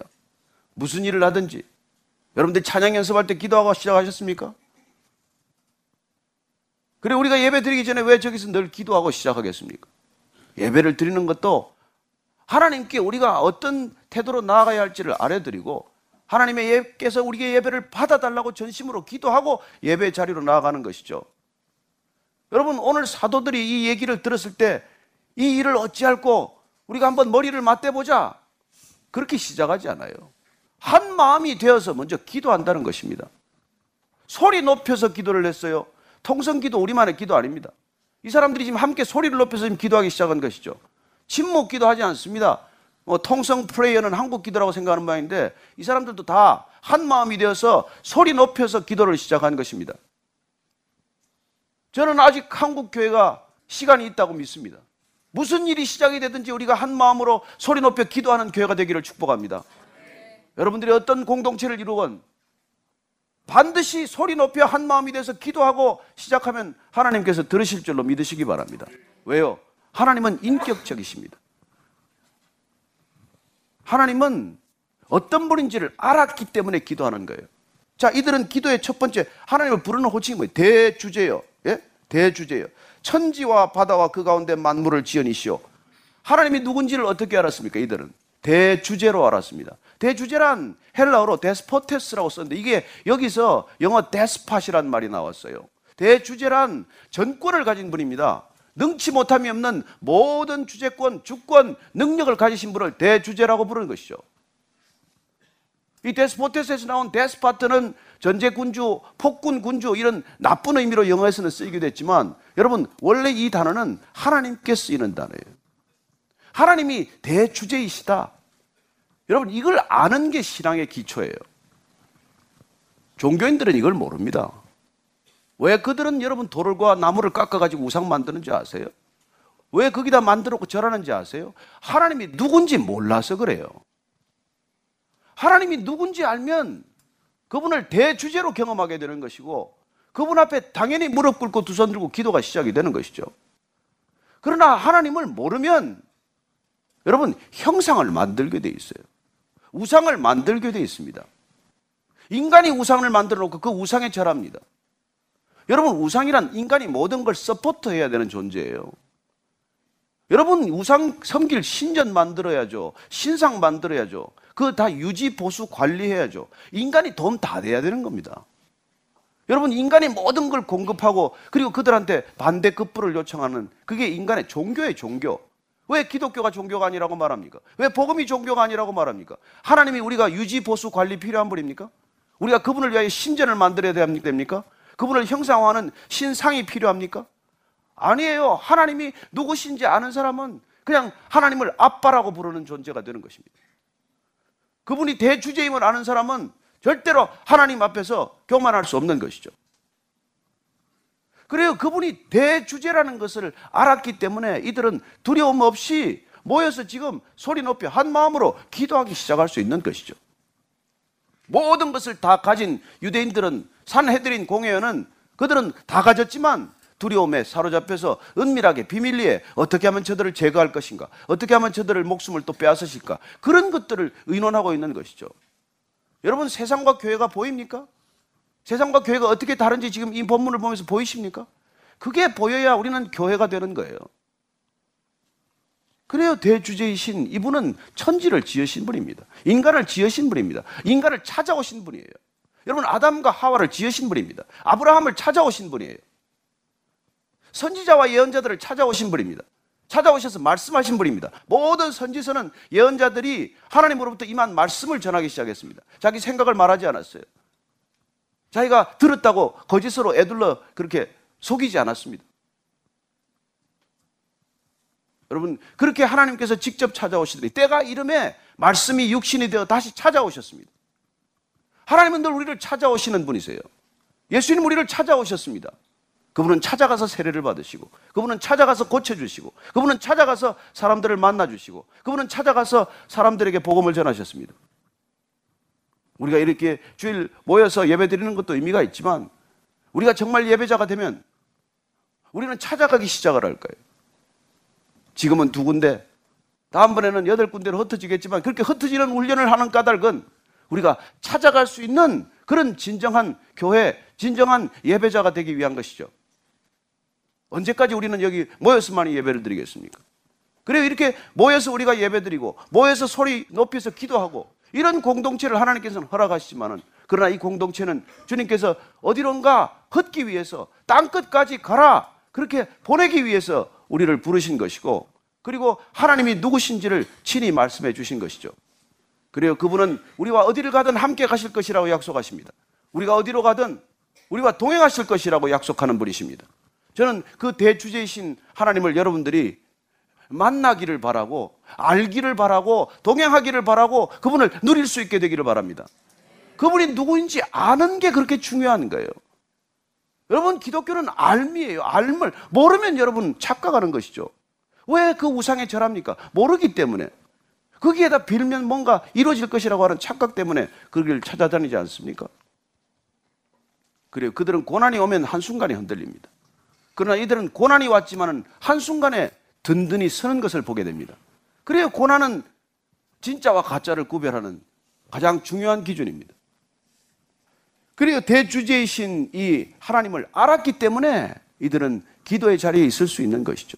무슨 일을 하든지 여러분들 찬양 연습할 때 기도하고 시작하셨습니까? 그래 우리가 예배 드리기 전에 왜 저기서 늘 기도하고 시작하겠습니까? 예배를 드리는 것도 하나님께 우리가 어떤 태도로 나아가야 할지를 알아드리고 하나님의 예께서 우리의 예배를 받아달라고 전심으로 기도하고 예배 자리로 나아가는 것이죠. 여러분 오늘 사도들이 이 얘기를 들었을 때 이 일을 어찌할꼬 우리가 한번 머리를 맞대보자 그렇게 시작하지 않아요. 한 마음이 되어서 먼저 기도한다는 것입니다. 소리 높여서 기도를 했어요. 통성 기도 우리만의 기도 아닙니다. 이 사람들이 지금 함께 소리를 높여서 지금 기도하기 시작한 것이죠. 침묵 기도하지 않습니다. 뭐 통성 프레이어는 한국 기도라고 생각하는 모양인데 이 사람들도 다 한 마음이 되어서 소리 높여서 기도를 시작한 것입니다. 저는 아직 한국 교회가 시간이 있다고 믿습니다. 무슨 일이 시작이 되든지 우리가 한 마음으로 소리 높여 기도하는 교회가 되기를 축복합니다. 여러분들이 어떤 공동체를 이루건 반드시 소리 높여 한 마음이 돼서 기도하고 시작하면 하나님께서 들으실 줄로 믿으시기 바랍니다. 왜요? 하나님은 인격적이십니다. 하나님은 어떤 분인지를 알았기 때문에 기도하는 거예요. 자, 이들은 기도의 첫 번째 하나님을 부르는 호칭이 뭐예요? 대주제요. 예? 대주제요. 천지와 바다와 그 가운데 만물을 지연이시오. 하나님이 누군지를 어떻게 알았습니까? 이들은 대주제로 알았습니다. 대주제란 헬라어로 데스포테스라고 썼는데 이게 여기서 영어 데스팟이란 말이 나왔어요. 대주제란 전권을 가진 분입니다. 능치 못함이 없는 모든 주제권, 주권, 능력을 가지신 분을 대주제라고 부르는 것이죠. 이 데스포테스에서 나온 데스파트는 전제 군주, 폭군 군주 이런 나쁜 의미로 영어에서는 쓰이기도 했지만 여러분 원래 이 단어는 하나님께 쓰이는 단어예요. 하나님이 대주제이시다. 여러분 이걸 아는 게 신앙의 기초예요. 종교인들은 이걸 모릅니다. 왜 그들은 여러분 돌과 나무를 깎아가지고 우상 만드는지 아세요? 왜 거기다 만들었고 절하는지 아세요? 하나님이 누군지 몰라서 그래요. 하나님이 누군지 알면 그분을 대주제로 경험하게 되는 것이고 그분 앞에 당연히 무릎 꿇고 두 손 들고 기도가 시작이 되는 것이죠. 그러나 하나님을 모르면 여러분 형상을 만들게 돼 있어요. 우상을 만들게 돼 있습니다. 인간이 우상을 만들어 놓고 그 우상에 절합니다. 여러분 우상이란 인간이 모든 걸 서포트해야 되는 존재예요. 여러분 우상 섬길 신전 만들어야죠. 신상 만들어야죠. 그다 유지 보수 관리해야죠. 인간이 돈 다 내야 되는 겁니다. 여러분 인간이 모든 걸 공급하고 그리고 그들한테 반대 급부를 요청하는 그게 인간의 종교의 종교. 왜 기독교가 종교가 아니라고 말합니까? 왜 복음이 종교가 아니라고 말합니까? 하나님이 우리가 유지 보수 관리 필요한 분입니까? 우리가 그분을 위하여 신전을 만들어야 됩니까? 그분을 형상화하는 신상이 필요합니까? 아니에요. 하나님이 누구신지 아는 사람은 그냥 하나님을 아빠라고 부르는 존재가 되는 것입니다. 그분이 대주제임을 아는 사람은 절대로 하나님 앞에서 교만할 수 없는 것이죠. 그래요. 그분이 대주제라는 것을 알았기 때문에 이들은 두려움 없이 모여서 지금 소리 높여 한 마음으로 기도하기 시작할 수 있는 것이죠. 모든 것을 다 가진 유대인들은 산헤드린 공회원은 그들은 다 가졌지만 두려움에 사로잡혀서 은밀하게 비밀리에 어떻게 하면 저들을 제거할 것인가 어떻게 하면 저들을 목숨을 또 빼앗으실까 그런 것들을 의논하고 있는 것이죠 여러분 세상과 교회가 보입니까? 세상과 교회가 어떻게 다른지 지금 이 본문을 보면서 보이십니까? 그게 보여야 우리는 교회가 되는 거예요 그래요 대주제이신 이분은 천지를 지으신 분입니다 인간을 지으신 분입니다 인간을 찾아오신 분이에요 여러분 아담과 하와를 지으신 분입니다. 아브라함을 찾아오신 분이에요. 선지자와 예언자들을 찾아오신 분입니다. 찾아오셔서 말씀하신 분입니다. 모든 선지서는 예언자들이 하나님으로부터 임한 말씀을 전하기 시작했습니다. 자기 생각을 말하지 않았어요. 자기가 들었다고 거짓으로 애둘러 그렇게 속이지 않았습니다. 여러분, 그렇게 하나님께서 직접 찾아오시더니 때가 이름에 말씀이 육신이 되어 다시 찾아오셨습니다. 하나님은 늘 우리를 찾아오시는 분이세요. 예수님 우리를 찾아오셨습니다. 그분은 찾아가서 세례를 받으시고, 그분은 찾아가서 고쳐주시고, 그분은 찾아가서 사람들을 만나주시고, 그분은 찾아가서 사람들에게 복음을 전하셨습니다. 우리가 이렇게 주일 모여서 예배 드리는 것도 의미가 있지만, 우리가 정말 예배자가 되면 우리는 찾아가기 시작을 할 거예요. 지금은 두 군데, 다음번에는 여덟 군데로 흩어지겠지만 그렇게 흩어지는 훈련을 하는 까닭은 우리가 찾아갈 수 있는 그런 진정한 교회, 진정한 예배자가 되기 위한 것이죠. 언제까지 우리는 여기 모여서만 예배를 드리겠습니까? 그래요. 이렇게 모여서 우리가 예배 드리고, 모여서 소리 높여서 기도하고, 이런 공동체를 하나님께서는 허락하시지만은, 그러나 이 공동체는 주님께서 어디론가 걷기 위해서 땅 끝까지 가라! 그렇게 보내기 위해서 우리를 부르신 것이고, 그리고 하나님이 누구신지를 친히 말씀해 주신 것이죠. 그래요. 그분은 우리와 어디를 가든 함께 가실 것이라고 약속하십니다. 우리가 어디로 가든 우리와 동행하실 것이라고 약속하는 분이십니다. 저는 그 대주제이신 하나님을 여러분들이 만나기를 바라고 알기를 바라고 동행하기를 바라고 그분을 누릴 수 있게 되기를 바랍니다. 그분이 누구인지 아는 게 그렇게 중요한 거예요. 여러분 기독교는 알미예요. 알물 모르면 여러분 착각하는 것이죠. 왜 그 우상에 절합니까? 모르기 때문에. 거기에다 빌면 뭔가 이루어질 것이라고 하는 착각 때문에 그길 찾아다니지 않습니까? 그래요. 그들은 고난이 오면 한순간에 흔들립니다. 그러나 이들은 고난이 왔지만은 한순간에 든든히 서는 것을 보게 됩니다. 그래요. 고난은 진짜와 가짜를 구별하는 가장 중요한 기준입니다. 그리고 대주제이신 이 하나님을 알았기 때문에 이들은 기도의 자리에 있을 수 있는 것이죠.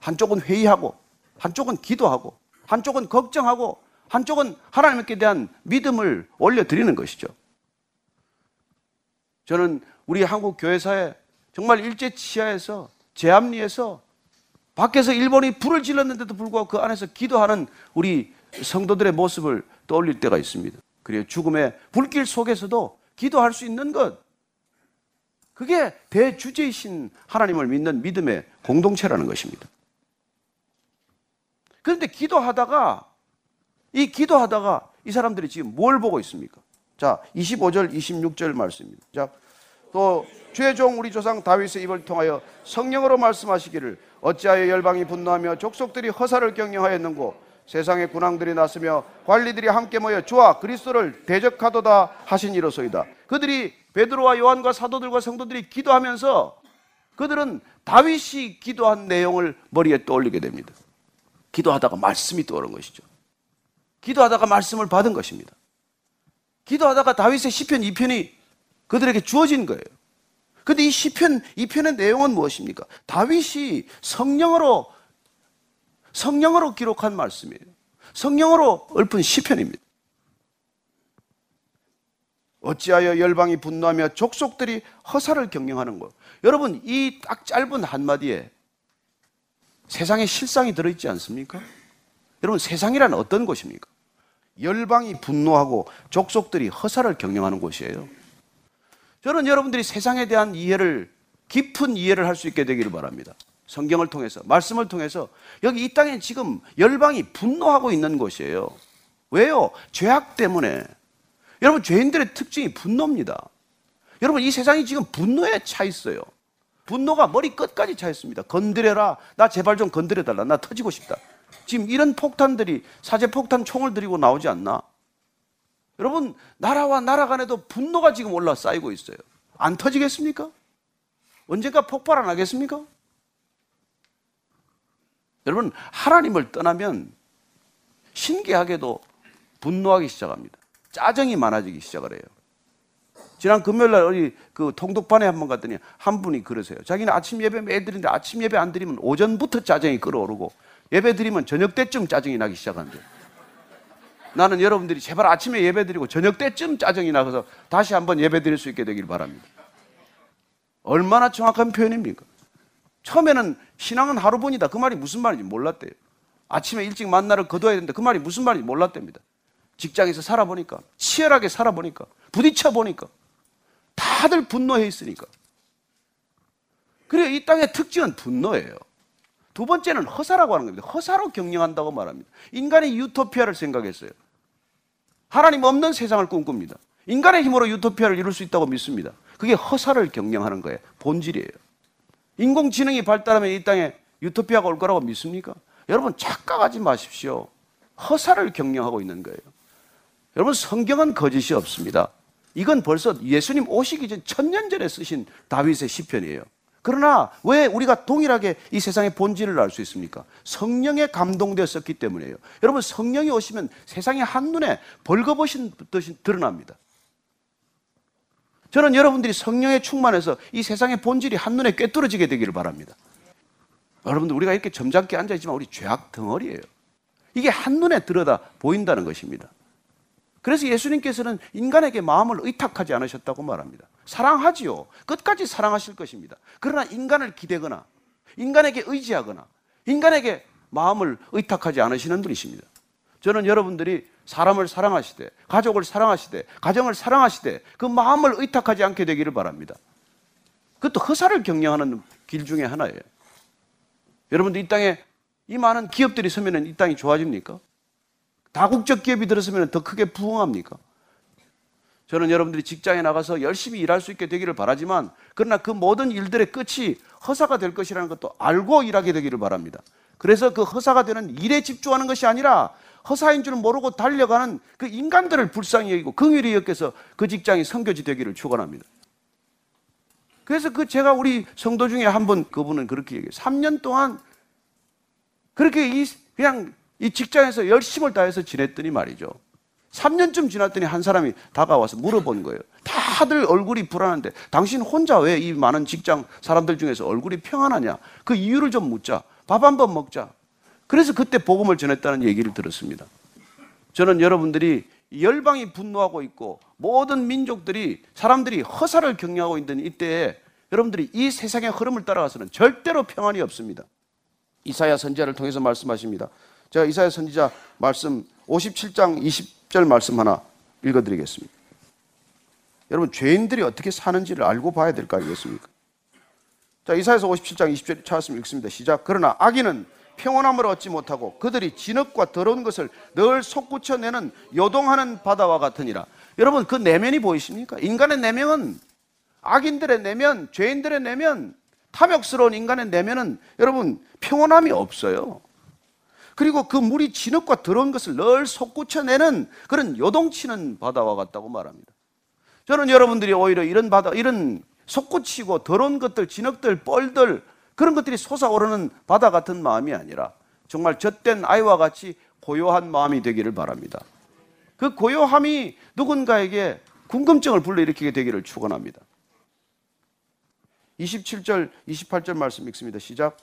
한쪽은 회의하고, 한쪽은 기도하고, 한쪽은 걱정하고, 한쪽은 하나님께 대한 믿음을 올려드리는 것이죠. 저는 우리 한국 교회사에 정말 일제 치하에서 제암리에서 밖에서 일본이 불을 질렀는데도 불구하고 그 안에서 기도하는 우리 성도들의 모습을 떠올릴 때가 있습니다. 그리고 죽음의 불길 속에서도 기도할 수 있는 것. 그게 대주제이신 하나님을 믿는 믿음의 공동체라는 것입니다. 그런데 기도하다가 이 기도하다가 이 사람들이 지금 뭘 보고 있습니까? 자, 25절, 26절 말씀입니다. 자, 또 주의 종 우리 조상 다윗의 입을 통하여 성령으로 말씀하시기를 어찌하여 열방이 분노하며 족속들이 허사를 경영하였는고 세상의 군왕들이 났으며 관리들이 함께 모여 주와 그리스도를 대적하도다 하신 이로소이다. 그들이 베드로와 요한과 사도들과 성도들이 기도하면서 그들은 다윗이 기도한 내용을 머리에 떠올리게 됩니다. 기도하다가 말씀이 떠오른 것이죠. 기도하다가 말씀을 받은 것입니다. 기도하다가 다윗의 시편 2편이 그들에게 주어진 거예요. 근데 이 시편 2편의 내용은 무엇입니까? 다윗이 성령으로 성령으로 기록한 말씀이에요. 성령으로 읊은 시편입니다. 어찌하여 열방이 분노하며 족속들이 허사를 경영하는 것. 여러분, 이 딱 짧은 한마디에 세상의 실상이 들어있지 않습니까? 여러분, 세상이란 어떤 곳입니까? 열방이 분노하고 족속들이 허사를 경영하는 곳이에요. 저는 여러분들이 세상에 대한 이해를, 깊은 이해를 할 수 있게 되기를 바랍니다. 성경을 통해서, 말씀을 통해서 여기 이 땅에 지금 열방이 분노하고 있는 곳이에요. 왜요? 죄악 때문에. 여러분, 죄인들의 특징이 분노입니다. 여러분, 이 세상이 지금 분노에 차 있어요. 분노가 머리 끝까지 차 있습니다. 건드려라. 나 제발 좀 건드려달라. 나 터지고 싶다. 지금 이런 폭탄들이 사제 폭탄 총을 들이고 나오지 않나? 여러분, 나라와 나라 간에도 분노가 지금 올라 쌓이고 있어요. 안 터지겠습니까? 언젠가 폭발 안 하겠습니까? 여러분, 하나님을 떠나면 신기하게도 분노하기 시작합니다. 짜증이 많아지기 시작을 해요. 지난 금요일 날 우리 그 통독반에 한 번 갔더니 한 분이 그러세요. 자기는 아침 예배 매일 드리는데 아침 예배 안 드리면 오전부터 짜증이 끓어오르고 예배 드리면 저녁 때쯤 짜증이 나기 시작한대요. 나는 여러분들이 제발 아침에 예배 드리고 저녁 때쯤 짜증이 나서 다시 한번 예배 드릴 수 있게 되길 바랍니다. 얼마나 정확한 표현입니까? 처음에는 신앙은 하루뿐이다. 그 말이 무슨 말인지 몰랐대요. 아침에 일찍 만나를 거둬야 되는데 그 말이 무슨 말인지 몰랐답니다. 직장에서 살아보니까, 치열하게 살아보니까, 부딪혀 보니까, 다들 분노해 있으니까. 그래, 이 땅의 특징은 분노예요. 두 번째는 허사라고 하는 겁니다. 허사로 경영한다고 말합니다. 인간이 유토피아를 생각했어요. 하나님 없는 세상을 꿈꿉니다. 인간의 힘으로 유토피아를 이룰 수 있다고 믿습니다. 그게 허사를 경영하는 거예요. 본질이에요. 인공지능이 발달하면 이 땅에 유토피아가 올 거라고 믿습니까? 여러분 착각하지 마십시오. 허사를 경영하고 있는 거예요. 여러분 성경은 거짓이 없습니다. 이건 벌써 예수님 오시기 전 천년 전에 쓰신 다윗의 시편이에요. 그러나 왜 우리가 동일하게 이 세상의 본질을 알 수 있습니까? 성령에 감동되었었기 때문이에요. 여러분 성령이 오시면 세상의 한눈에 벌거벗은 듯이 드러납니다. 저는 여러분들이 성령에 충만해서 이 세상의 본질이 한눈에 꿰뚫어지게 되기를 바랍니다. 여러분들 우리가 이렇게 점잖게 앉아 있지만 우리 죄악 덩어리예요. 이게 한눈에 들여다 보인다는 것입니다. 그래서 예수님께서는 인간에게 마음을 의탁하지 않으셨다고 말합니다. 사랑하지요. 끝까지 사랑하실 것입니다. 그러나 인간을 기대거나 인간에게 의지하거나 인간에게 마음을 의탁하지 않으시는 분이십니다. 저는 여러분들이 사람을 사랑하시되 가족을 사랑하시되 가정을 사랑하시되 그 마음을 의탁하지 않게 되기를 바랍니다. 그것도 허사를 경영하는 길 중에 하나예요. 여러분들 이 땅에 이 많은 기업들이 서면 이 땅이 좋아집니까? 다국적 기업이 들었으면 더 크게 부흥합니까? 저는 여러분들이 직장에 나가서 열심히 일할 수 있게 되기를 바라지만 그러나 그 모든 일들의 끝이 허사가 될 것이라는 것도 알고 일하게 되기를 바랍니다. 그래서 그 허사가 되는 일에 집중하는 것이 아니라 허사인 줄은 모르고 달려가는 그 인간들을 불쌍히 여기고 긍휼히 여겨서 그 직장이 성교지 되기를 축원합니다. 그래서 그 제가 우리 성도 중에 한 분 그분은 그렇게 얘기해요. 3년 동안 그렇게 이 그냥 이 직장에서 열심을 다해서 지냈더니 말이죠. 3년쯤 지났더니 한 사람이 다가와서 물어본 거예요. 다들 얼굴이 불안한데 당신 혼자 왜 이 많은 직장 사람들 중에서 얼굴이 평안하냐? 그 이유를 좀 묻자. 밥 한 번 먹자. 그래서 그때 복음을 전했다는 얘기를 들었습니다. 저는 여러분들이 열방이 분노하고 있고 모든 민족들이 사람들이 허사를 경영하고 있는 이때에 여러분들이 이 세상의 흐름을 따라가서는 절대로 평안이 없습니다. 이사야 선지자를 통해서 말씀하십니다. 제가 이사야 선지자 말씀 57장 20절 말씀 하나 읽어 드리겠습니다. 여러분 죄인들이 어떻게 사는지를 알고 봐야 될 거 아니겠습니까? 자 이사야서 57장 20절 찾았으면 읽습니다. 시작. 그러나 악인은 평온함을 얻지 못하고 그들이 진흙과 더러운 것을 늘 솟구쳐내는 요동하는 바다와 같으니라. 여러분 그 내면이 보이십니까? 인간의 내면은 악인들의 내면, 죄인들의 내면, 탐욕스러운 인간의 내면은 여러분 평온함이 없어요. 그리고 그 물이 진흙과 더러운 것을 늘 솟구쳐내는 그런 요동치는 바다와 같다고 말합니다. 저는 여러분들이 오히려 이런 바다, 이런 솟구치고 더러운 것들, 진흙들, 뻘들 그런 것들이 솟아오르는 바다 같은 마음이 아니라 정말 젖된 아이와 같이 고요한 마음이 되기를 바랍니다. 그 고요함이 누군가에게 궁금증을 불러일으키게 되기를 축원합니다. 27절, 28절 말씀 읽습니다. 시작.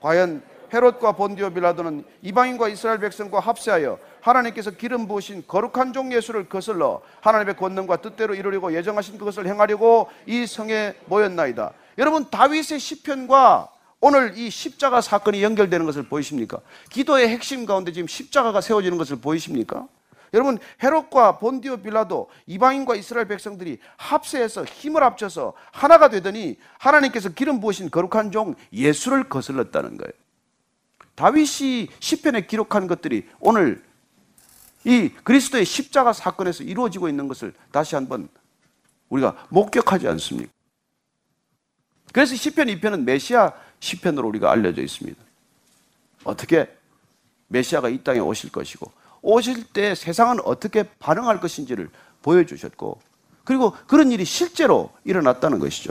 과연 헤롯과 본디오 빌라도는 이방인과 이스라엘 백성과 합세하여 하나님께서 기름 부으신 거룩한 종 예수를 거슬러 하나님의 권능과 뜻대로 이루려고 예정하신 그것을 행하려고 이 성에 모였나이다. 여러분 다윗의 시편과 오늘 이 십자가 사건이 연결되는 것을 보이십니까? 기도의 핵심 가운데 지금 십자가가 세워지는 것을 보이십니까? 여러분 헤롯과 본디오 빌라도 이방인과 이스라엘 백성들이 합세해서 힘을 합쳐서 하나가 되더니 하나님께서 기름 부으신 거룩한 종 예수를 거슬렀다는 거예요. 다윗이 시편에 기록한 것들이 오늘 이 그리스도의 십자가 사건에서 이루어지고 있는 것을 다시 한번 우리가 목격하지 않습니까? 그래서 시편 2편은 메시아 시편으로 우리가 알려져 있습니다. 어떻게 메시아가 이 땅에 오실 것이고 오실 때 세상은 어떻게 반응할 것인지를 보여주셨고 그리고 그런 일이 실제로 일어났다는 것이죠.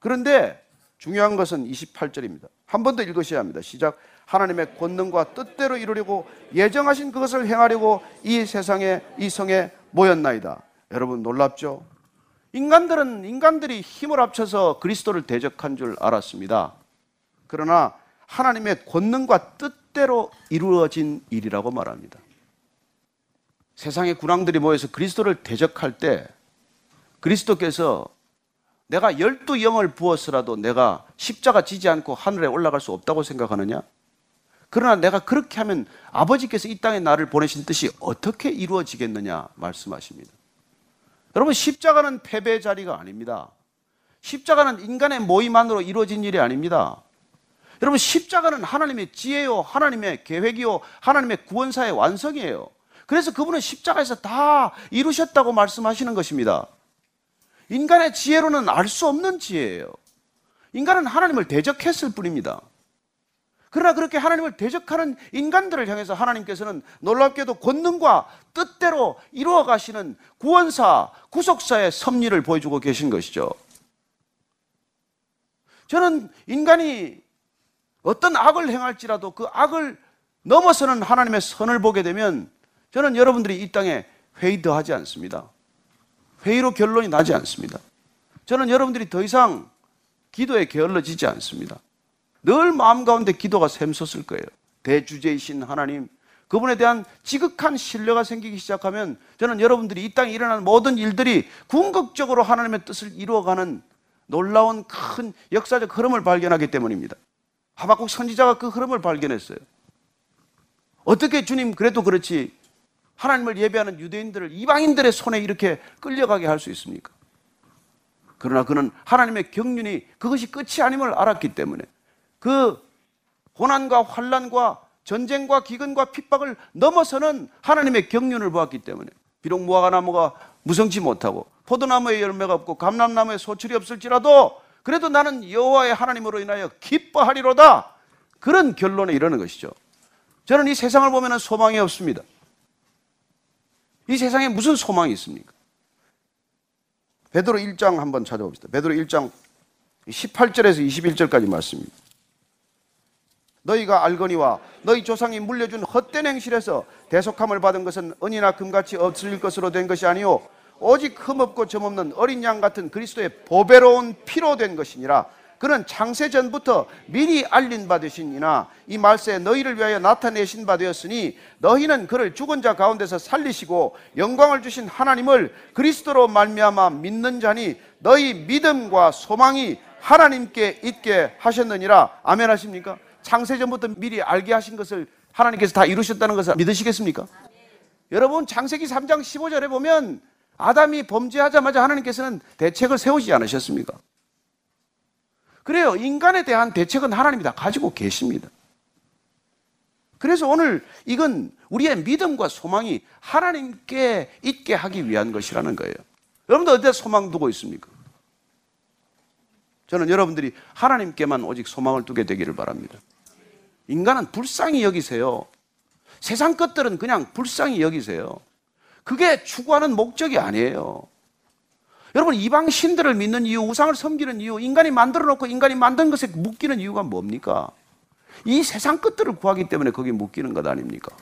그런데 중요한 것은 28절입니다. 한 번 더 읽으셔야 합니다. 시작. 하나님의 권능과 뜻대로 이루려고 예정하신 그것을 행하려고 이 세상에 이 성에 모였나이다. 여러분 놀랍죠? 인간들은 인간들이 힘을 합쳐서 그리스도를 대적한 줄 알았습니다. 그러나 하나님의 권능과 뜻대로 이루어진 일이라고 말합니다. 세상의 군왕들이 모여서 그리스도를 대적할 때 그리스도께서 내가 열두 영을 부었으라도 내가 십자가 지지 않고 하늘에 올라갈 수 없다고 생각하느냐? 그러나 내가 그렇게 하면 아버지께서 이 땅에 나를 보내신 뜻이 어떻게 이루어지겠느냐 말씀하십니다. 여러분 십자가는 패배의 자리가 아닙니다. 십자가는 인간의 모임만으로 이루어진 일이 아닙니다. 여러분 십자가는 하나님의 지혜요, 하나님의 계획이요, 하나님의 구원사의 완성이에요. 그래서 그분은 십자가에서 다 이루셨다고 말씀하시는 것입니다. 인간의 지혜로는 알 수 없는 지혜예요. 인간은 하나님을 대적했을 뿐입니다. 그러나 그렇게 하나님을 대적하는 인간들을 향해서 하나님께서는 놀랍게도 권능과 뜻대로 이루어 가시는 구원사, 구속사의 섭리를 보여주고 계신 것이죠. 저는 인간이 어떤 악을 행할지라도 그 악을 넘어서는 하나님의 선을 보게 되면 저는 여러분들이 이 땅에 회의더하지 않습니다. 회의로 결론이 나지 않습니다. 저는 여러분들이 더 이상 기도에 게을러지지 않습니다. 늘 마음 가운데 기도가 샘솟을 거예요. 대주제이신 하나님, 그분에 대한 지극한 신뢰가 생기기 시작하면 저는 여러분들이 이 땅에 일어나는 모든 일들이 궁극적으로 하나님의 뜻을 이루어가는 놀라운 큰 역사적 흐름을 발견하기 때문입니다. 하박국 선지자가 그 흐름을 발견했어요. 어떻게 주님 그래도 그렇지 하나님을 예배하는 유대인들을 이방인들의 손에 이렇게 끌려가게 할 수 있습니까? 그러나 그는 하나님의 경륜이 그것이 끝이 아님을 알았기 때문에 그 고난과 환란과 전쟁과 기근과 핍박을 넘어서는 하나님의 경륜을 보았기 때문에 비록 무화과 나무가 무성치 못하고 포도나무에 열매가 없고 감람나무에 소출이 없을지라도 그래도 나는 여호와의 하나님으로 인하여 기뻐하리로다 그런 결론에 이르는 것이죠. 저는 이 세상을 보면 소망이 없습니다. 이 세상에 무슨 소망이 있습니까? 베드로 1장 한번 찾아봅시다. 베드로 1장 18절에서 21절까지 말씀입니다. 너희가 알거니와 너희 조상이 물려준 헛된 행실에서 대속함을 받은 것은 은이나 금같이 없을 것으로 된 것이 아니요 오직 흠없고 점없는 어린 양 같은 그리스도의 보배로운 피로 된 것이니라 그는 창세 전부터 미리 알린 바 되시니나 이 말세에 너희를 위하여 나타내신 바 되었으니 너희는 그를 죽은 자 가운데서 살리시고 영광을 주신 하나님을 그리스도로 말미암아 믿는 자니 너희 믿음과 소망이 하나님께 있게 하셨느니라 아멘 하십니까? 창세 전부터 미리 알게 하신 것을 하나님께서 다 이루셨다는 것을 믿으시겠습니까? 여러분 창세기 3장 15절에 보면 아담이 범죄하자마자 하나님께서는 대책을 세우지 않으셨습니까? 그래요. 인간에 대한 대책은 하나님이 다 가지고 계십니다. 그래서 오늘 이건 우리의 믿음과 소망이 하나님께 있게 하기 위한 것이라는 거예요. 여러분들 어디에 소망 두고 있습니까? 저는 여러분들이 하나님께만 오직 소망을 두게 되기를 바랍니다. 인간은 불쌍히 여기세요. 세상 것들은 그냥 불쌍히 여기세요. 그게 추구하는 목적이 아니에요. 여러분 이방 신들을 믿는 이유, 우상을 섬기는 이유, 인간이 만들어 놓고 인간이 만든 것에 묶이는 이유가 뭡니까? 이 세상 것들을 구하기 때문에 거기에 묶이는 것 아닙니까?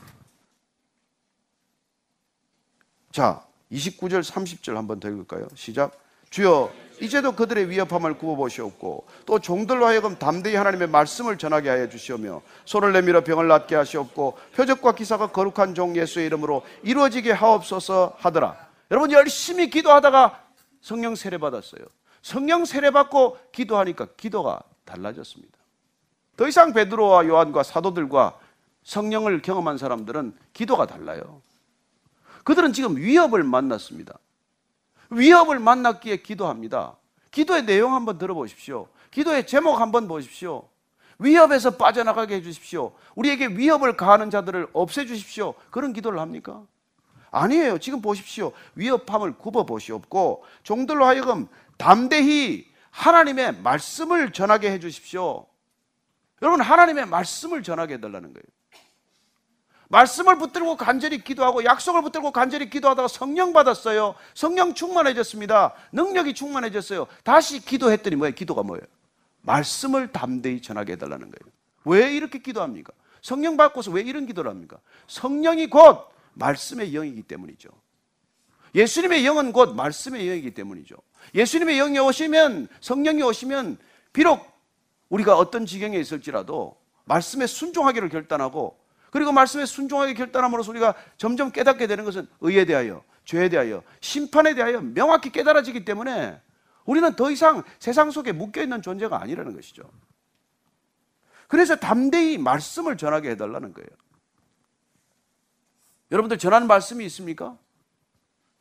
자, 29절, 30절 한번 더 읽을까요? 시작. 주여, 이제도 그들의 위협함을 구워보시옵고 또 종들로 하여금 담대히 하나님의 말씀을 전하게 하여 주시오며 손을 내밀어 병을 낫게 하시옵고 표적과 기사가 거룩한 종 예수의 이름으로 이루어지게 하옵소서 하더라. 여러분 열심히 기도하다가 성령 세례 받았어요. 성령 세례 받고 기도하니까 기도가 달라졌습니다. 더 이상 베드로와 요한과 사도들과 성령을 경험한 사람들은 기도가 달라요. 그들은 지금 위협을 만났습니다. 위협을 만났기에 기도합니다. 기도의 내용 한번 들어보십시오. 기도의 제목 한번 보십시오. 위협에서 빠져나가게 해주십시오. 우리에게 위협을 가하는 자들을 없애주십시오. 그런 기도를 합니까? 아니에요. 지금 보십시오. 위협함을 굽어 보시옵고 종들로 하여금 담대히 하나님의 말씀을 전하게 해주십시오. 여러분 하나님의 말씀을 전하게 해달라는 거예요. 말씀을 붙들고 간절히 기도하고 약속을 붙들고 간절히 기도하다가 성령 받았어요. 성령 충만해졌습니다. 능력이 충만해졌어요. 다시 기도했더니 뭐예요? 기도가 뭐예요? 말씀을 담대히 전하게 해달라는 거예요. 왜 이렇게 기도합니까? 성령 받고서 왜 이런 기도를 합니까? 성령이 곧 말씀의 영이기 때문이죠. 예수님의 영은 곧 말씀의 영이기 때문이죠. 예수님의 영이 오시면 성령이 오시면 비록 우리가 어떤 지경에 있을지라도 말씀에 순종하기를 결단하고 그리고 말씀에 순종하게 결단함으로써 우리가 점점 깨닫게 되는 것은 의에 대하여, 죄에 대하여, 심판에 대하여 명확히 깨달아지기 때문에 우리는 더 이상 세상 속에 묶여 있는 존재가 아니라는 것이죠. 그래서 담대히 말씀을 전하게 해달라는 거예요. 여러분들 전하는 말씀이 있습니까?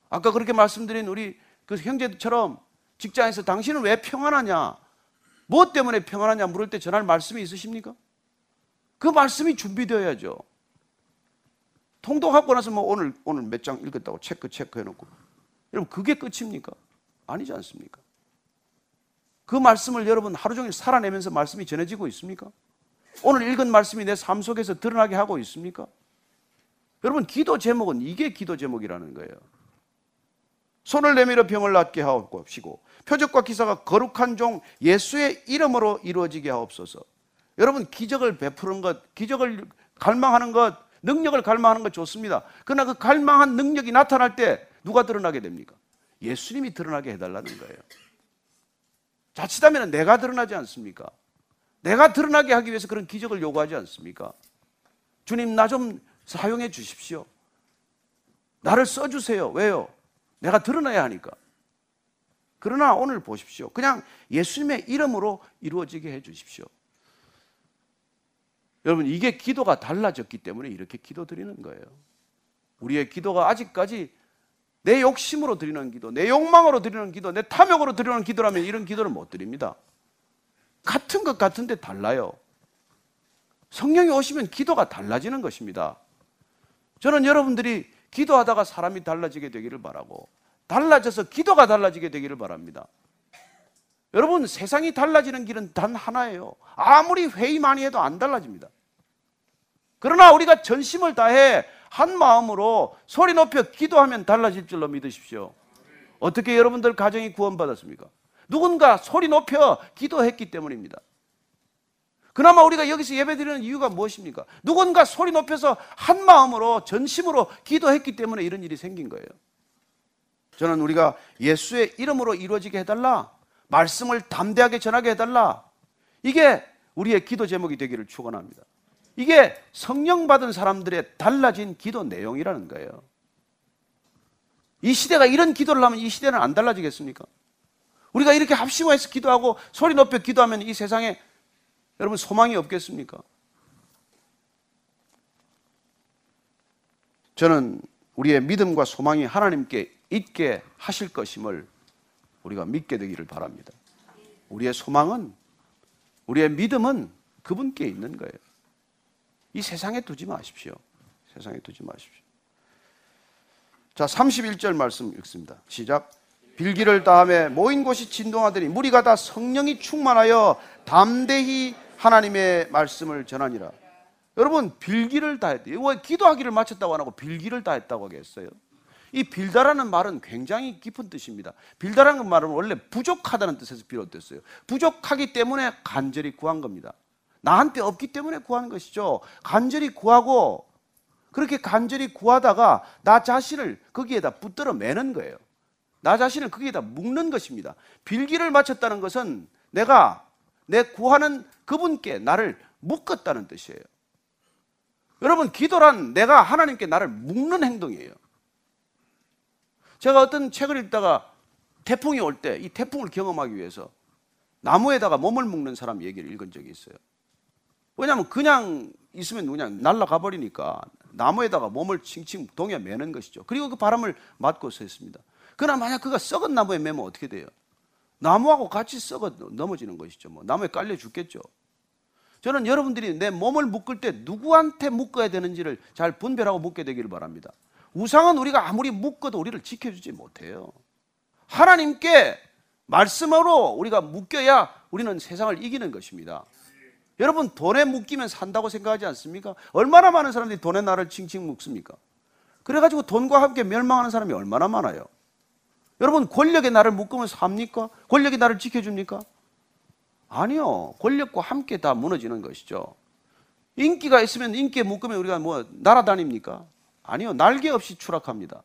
아까 그렇게 말씀드린 우리 그 형제처럼 직장에서 당신은 왜 평안하냐? 무엇 때문에 평안하냐 물을 때 전할 말씀이 있으십니까? 그 말씀이 준비되어야죠. 통독하고 나서 뭐 오늘 오늘 몇 장 읽었다고 체크 체크 해 놓고 여러분 그게 끝입니까? 아니지 않습니까? 그 말씀을 여러분 하루 종일 살아내면서 말씀이 전해지고 있습니까? 오늘 읽은 말씀이 내 삶 속에서 드러나게 하고 있습니까? 여러분 기도 제목은 이게 기도 제목이라는 거예요. 손을 내밀어 병을 낫게 하옵시고 표적과 기사가 거룩한 종 예수의 이름으로 이루어지게 하옵소서. 여러분 기적을 베푸는 것, 기적을 갈망하는 것, 능력을 갈망하는 것 좋습니다. 그러나 그 갈망한 능력이 나타날 때 누가 드러나게 됩니까? 예수님이 드러나게 해달라는 거예요. 자칫하면 내가 드러나지 않습니까? 내가 드러나게 하기 위해서 그런 기적을 요구하지 않습니까? 주님, 나 좀 사용해 주십시오. 나를 써주세요. 왜요? 내가 드러나야 하니까. 그러나 오늘 보십시오. 그냥 예수님의 이름으로 이루어지게 해 주십시오. 여러분, 이게 기도가 달라졌기 때문에 이렇게 기도 드리는 거예요. 우리의 기도가 아직까지 내 욕심으로 드리는 기도, 내 욕망으로 드리는 기도, 내 탐욕으로 드리는 기도라면 이런 기도를 못 드립니다. 같은 것 같은데 달라요. 성령이 오시면 기도가 달라지는 것입니다. 저는 여러분들이 기도하다가 사람이 달라지게 되기를 바라고 달라져서 기도가 달라지게 되기를 바랍니다. 여러분 세상이 달라지는 길은 단 하나예요. 아무리 회의 많이 해도 안 달라집니다. 그러나 우리가 전심을 다해 한 마음으로 소리 높여 기도하면 달라질 줄로 믿으십시오. 어떻게 여러분들 가정이 구원받았습니까? 누군가 소리 높여 기도했기 때문입니다. 그나마 우리가 여기서 예배드리는 이유가 무엇입니까? 누군가 소리 높여서 한 마음으로 전심으로 기도했기 때문에 이런 일이 생긴 거예요. 저는 우리가 예수의 이름으로 이루어지게 해달라. 말씀을 담대하게 전하게 해달라. 이게 우리의 기도 제목이 되기를 축원합니다. 이게 성령 받은 사람들의 달라진 기도 내용이라는 거예요. 이 시대가 이런 기도를 하면 이 시대는 안 달라지겠습니까? 우리가 이렇게 합심해서 기도하고 소리 높여 기도하면 이 세상에 여러분 소망이 없겠습니까? 저는 우리의 믿음과 소망이 하나님께 있게 하실 것임을 우리가 믿게 되기를 바랍니다. 우리의 소망은 우리의 믿음은 그분께 있는 거예요. 이 세상에 두지 마십시오. 세상에 두지 마십시오. 자, 31절 말씀 읽습니다. 시작. 빌기를 다음에 모인 곳이 진동하더니 무리가 다 성령이 충만하여 담대히 하나님의 말씀을 전하니라. 여러분 빌기를 다 했대요. 왜 기도하기를 마쳤다고 안 하고 빌기를 다 했다고 하겠어요? 이 빌다라는 말은 굉장히 깊은 뜻입니다. 빌다라는 말은 원래 부족하다는 뜻에서 비롯됐어요. 부족하기 때문에 간절히 구한 겁니다. 나한테 없기 때문에 구하는 것이죠. 간절히 구하고 그렇게 간절히 구하다가 나 자신을 거기에다 붙들어 매는 거예요. 나 자신을 거기에다 묶는 것입니다. 빌기를 마쳤다는 것은 내가 내 구하는 그분께 나를 묶었다는 뜻이에요. 여러분, 기도란 내가 하나님께 나를 묶는 행동이에요. 제가 어떤 책을 읽다가 태풍이 올 때 이 태풍을 경험하기 위해서 나무에다가 몸을 묶는 사람 얘기를 읽은 적이 있어요. 왜냐하면 그냥 있으면 그냥 날아가 버리니까 나무에다가 몸을 칭칭 동여 매는 것이죠. 그리고 그 바람을 맞고 서 있습니다. 그러나 만약 그가 썩은 나무에 매면 어떻게 돼요? 나무하고 같이 썩어 넘어지는 것이죠. 뭐 나무에 깔려 죽겠죠. 저는 여러분들이 내 몸을 묶을 때 누구한테 묶어야 되는지를 잘 분별하고 묶게 되기를 바랍니다. 우상은 우리가 아무리 묶어도 우리를 지켜주지 못해요. 하나님께 말씀으로 우리가 묶여야 우리는 세상을 이기는 것입니다. 여러분 돈에 묶이면 산다고 생각하지 않습니까? 얼마나 많은 사람들이 돈에 나를 칭칭 묶습니까? 그래가지고 돈과 함께 멸망하는 사람이 얼마나 많아요? 여러분 권력에 나를 묶으면 삽니까? 권력이 나를 지켜줍니까? 아니요. 권력과 함께 다 무너지는 것이죠. 인기가 있으면 인기에 묶으면 우리가 뭐 날아다닙니까? 아니요. 날개 없이 추락합니다.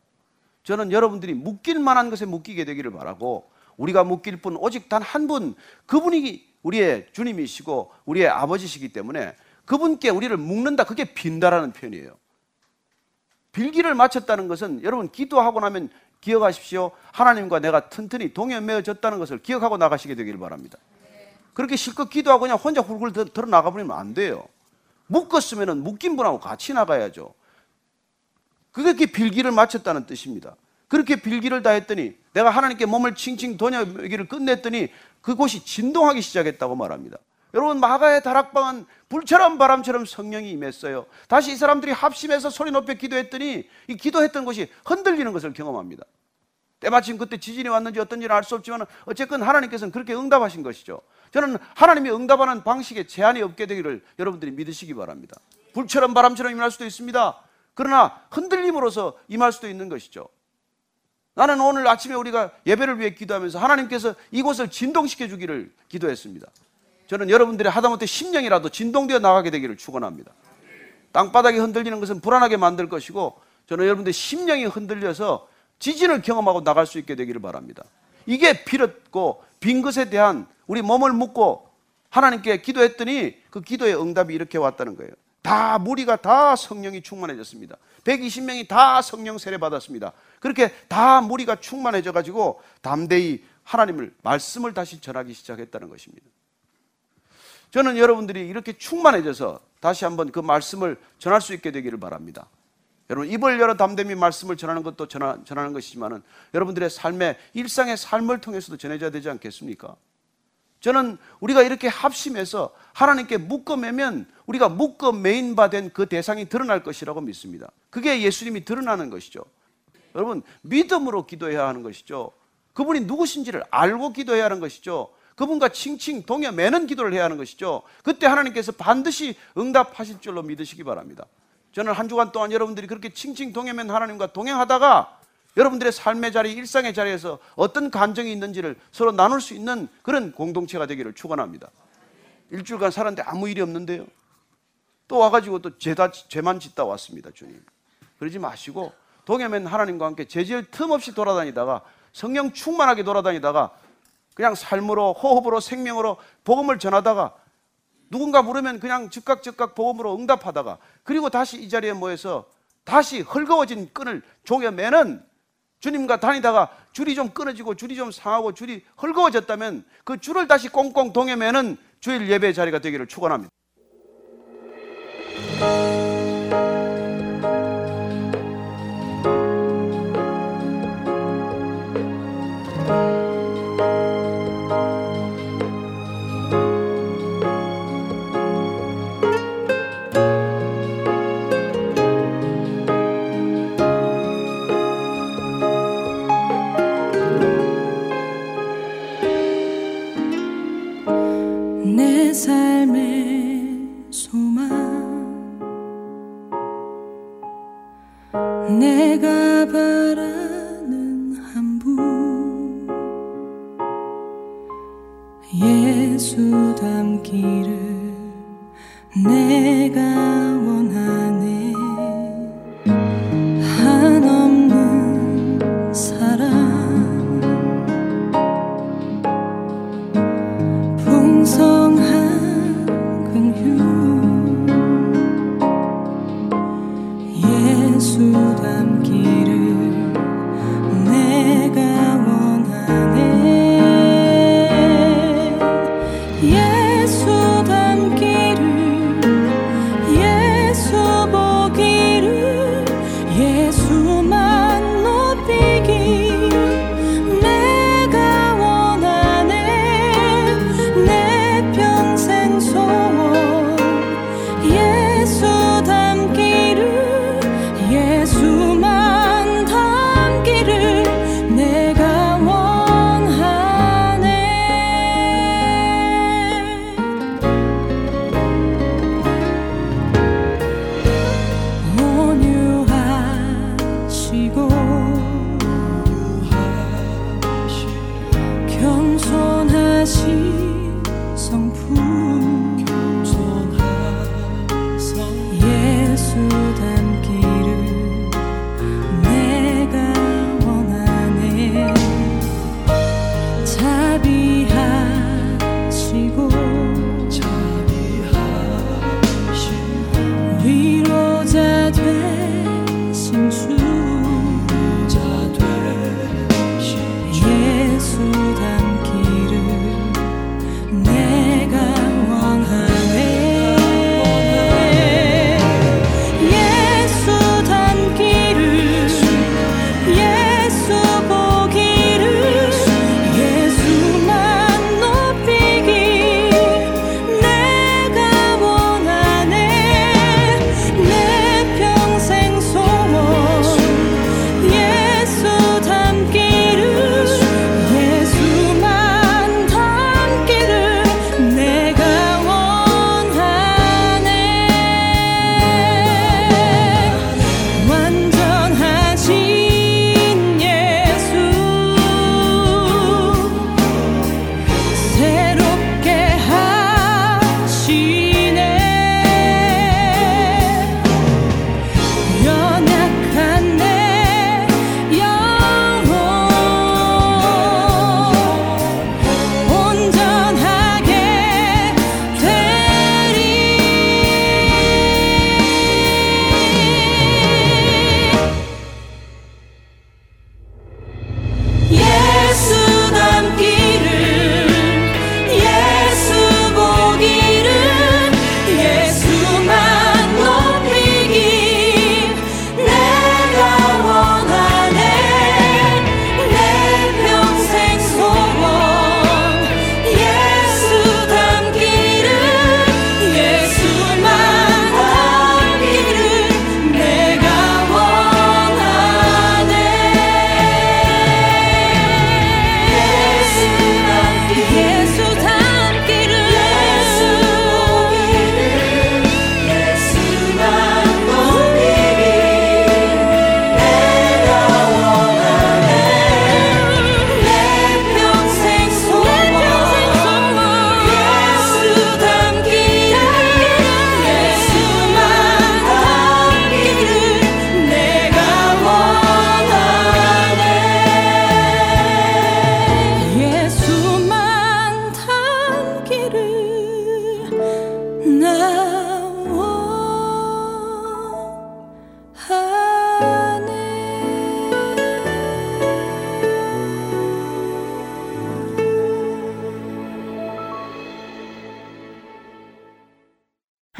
저는 여러분들이 묶일 만한 것에 묶이게 되기를 바라고 우리가 묶일 분 오직 단 한 분 그분이 우리의 주님이시고 우리의 아버지시기 때문에 그분께 우리를 묶는다 그게 빈다라는 표현이에요. 빌기를 마쳤다는 것은 여러분 기도하고 나면 기억하십시오. 하나님과 내가 튼튼히 동요매어졌다는 것을 기억하고 나가시게 되기를 바랍니다. 그렇게 실컷 기도하고 그냥 혼자 훌훌 들어 나가버리면 안 돼요. 묶었으면 묶인 분하고 같이 나가야죠. 그게 빌기를 마쳤다는 뜻입니다. 그렇게 빌기를 다 했더니 내가 하나님께 몸을 칭칭 도냐기를 끝냈더니 그곳이 진동하기 시작했다고 말합니다. 여러분 마가의 다락방은 불처럼 바람처럼 성령이 임했어요. 다시 이 사람들이 합심해서 소리 높여 기도했더니 이 기도했던 곳이 흔들리는 것을 경험합니다. 때마침 그때 지진이 왔는지 어떤지는 알 수 없지만 어쨌건 하나님께서는 그렇게 응답하신 것이죠. 저는 하나님이 응답하는 방식에 제한이 없게 되기를 여러분들이 믿으시기 바랍니다. 불처럼 바람처럼 임할 수도 있습니다. 그러나 흔들림으로서 임할 수도 있는 것이죠. 나는 오늘 아침에 우리가 예배를 위해 기도하면서 하나님께서 이곳을 진동시켜 주기를 기도했습니다. 저는 여러분들의 하다못해 심령이라도 진동되어 나가게 되기를 축원합니다. 땅바닥이 흔들리는 것은 불안하게 만들 것이고 저는 여러분들의 심령이 흔들려서 지진을 경험하고 나갈 수 있게 되기를 바랍니다. 이게 빌었고 빈 것에 대한 우리 몸을 묶고 하나님께 기도했더니 그 기도의 응답이 이렇게 왔다는 거예요. 다 무리가 다 성령이 충만해졌습니다. 120명이 다 성령 세례 받았습니다. 그렇게 다 무리가 충만해져 가지고 담대히 하나님을 말씀을 다시 전하기 시작했다는 것입니다. 저는 여러분들이 이렇게 충만해져서 다시 한번 그 말씀을 전할 수 있게 되기를 바랍니다. 여러분 입을 열어 담대히 말씀을 전하는 것도 전하, 전하는 것이지만은 여러분들의 삶의 일상의 삶을 통해서도 전해져야 되지 않겠습니까? 저는 우리가 이렇게 합심해서 하나님께 묶어매면 우리가 묶어매인 바 된 그 대상이 드러날 것이라고 믿습니다. 그게 예수님이 드러나는 것이죠. 여러분 믿음으로 기도해야 하는 것이죠. 그분이 누구신지를 알고 기도해야 하는 것이죠. 그분과 칭칭 동여 매는 기도를 해야 하는 것이죠. 그때 하나님께서 반드시 응답하실 줄로 믿으시기 바랍니다. 저는 한 주간 동안 여러분들이 그렇게 칭칭 동여맨 하나님과 동행하다가 여러분들의 삶의 자리, 일상의 자리에서 어떤 감정이 있는지를 서로 나눌 수 있는 그런 공동체가 되기를 축원합니다. 일주일간 살았는데 아무 일이 없는데요. 또 와가지고 또 죄다, 죄만 짓다 왔습니다, 주님. 그러지 마시고 동해맨 하나님과 함께 죄질 틈 없이 돌아다니다가 성령 충만하게 돌아다니다가 그냥 삶으로 호흡으로 생명으로 복음을 전하다가 누군가 물으면 그냥 즉각 즉각 복음으로 응답하다가 그리고 다시 이 자리에 모여서 다시 헐거워진 끈을 조여매는 주님과 다니다가 줄이 좀 끊어지고 줄이 좀 상하고 줄이 헐거워졌다면 그 줄을 다시 꽁꽁 동여매는 주일 예배 자리가 되기를 축원합니다.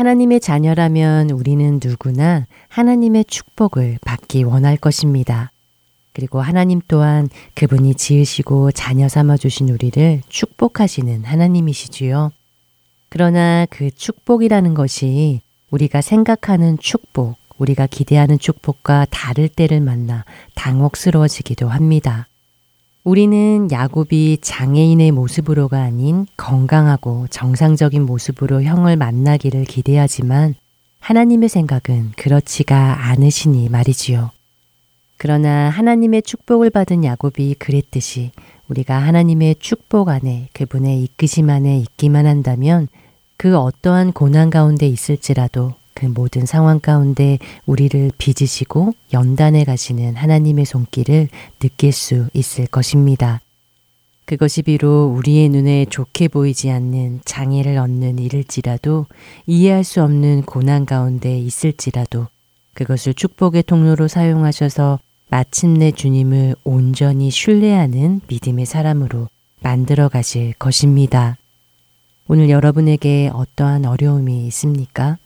하나님의 자녀라면 우리는 누구나 하나님의 축복을 받기 원할 것입니다. 그리고 하나님 또한 그분이 지으시고 자녀 삼아 주신 우리를 축복하시는 하나님이시지요. 그러나 그 축복이라는 것이 우리가 생각하는 축복, 우리가 기대하는 축복과 다를 때를 만나 당혹스러워지기도 합니다. 우리는 야곱이 장애인의 모습으로가 아닌 건강하고 정상적인 모습으로 형을 만나기를 기대하지만 하나님의 생각은 그렇지가 않으시니 말이지요. 그러나 하나님의 축복을 받은 야곱이 그랬듯이 우리가 하나님의 축복 안에 그분의 이끄심 안에 있기만 한다면 그 어떠한 고난 가운데 있을지라도 그 모든 상황 가운데 우리를 빚으시고 연단해 가시는 하나님의 손길을 느낄 수 있을 것입니다. 그것이 비록 우리의 눈에 좋게 보이지 않는 장애를 얻는 일일지라도 이해할 수 없는 고난 가운데 있을지라도 그것을 축복의 통로로 사용하셔서 마침내 주님을 온전히 신뢰하는 믿음의 사람으로 만들어 가실 것입니다. 오늘 여러분에게 어떠한 어려움이 있습니까?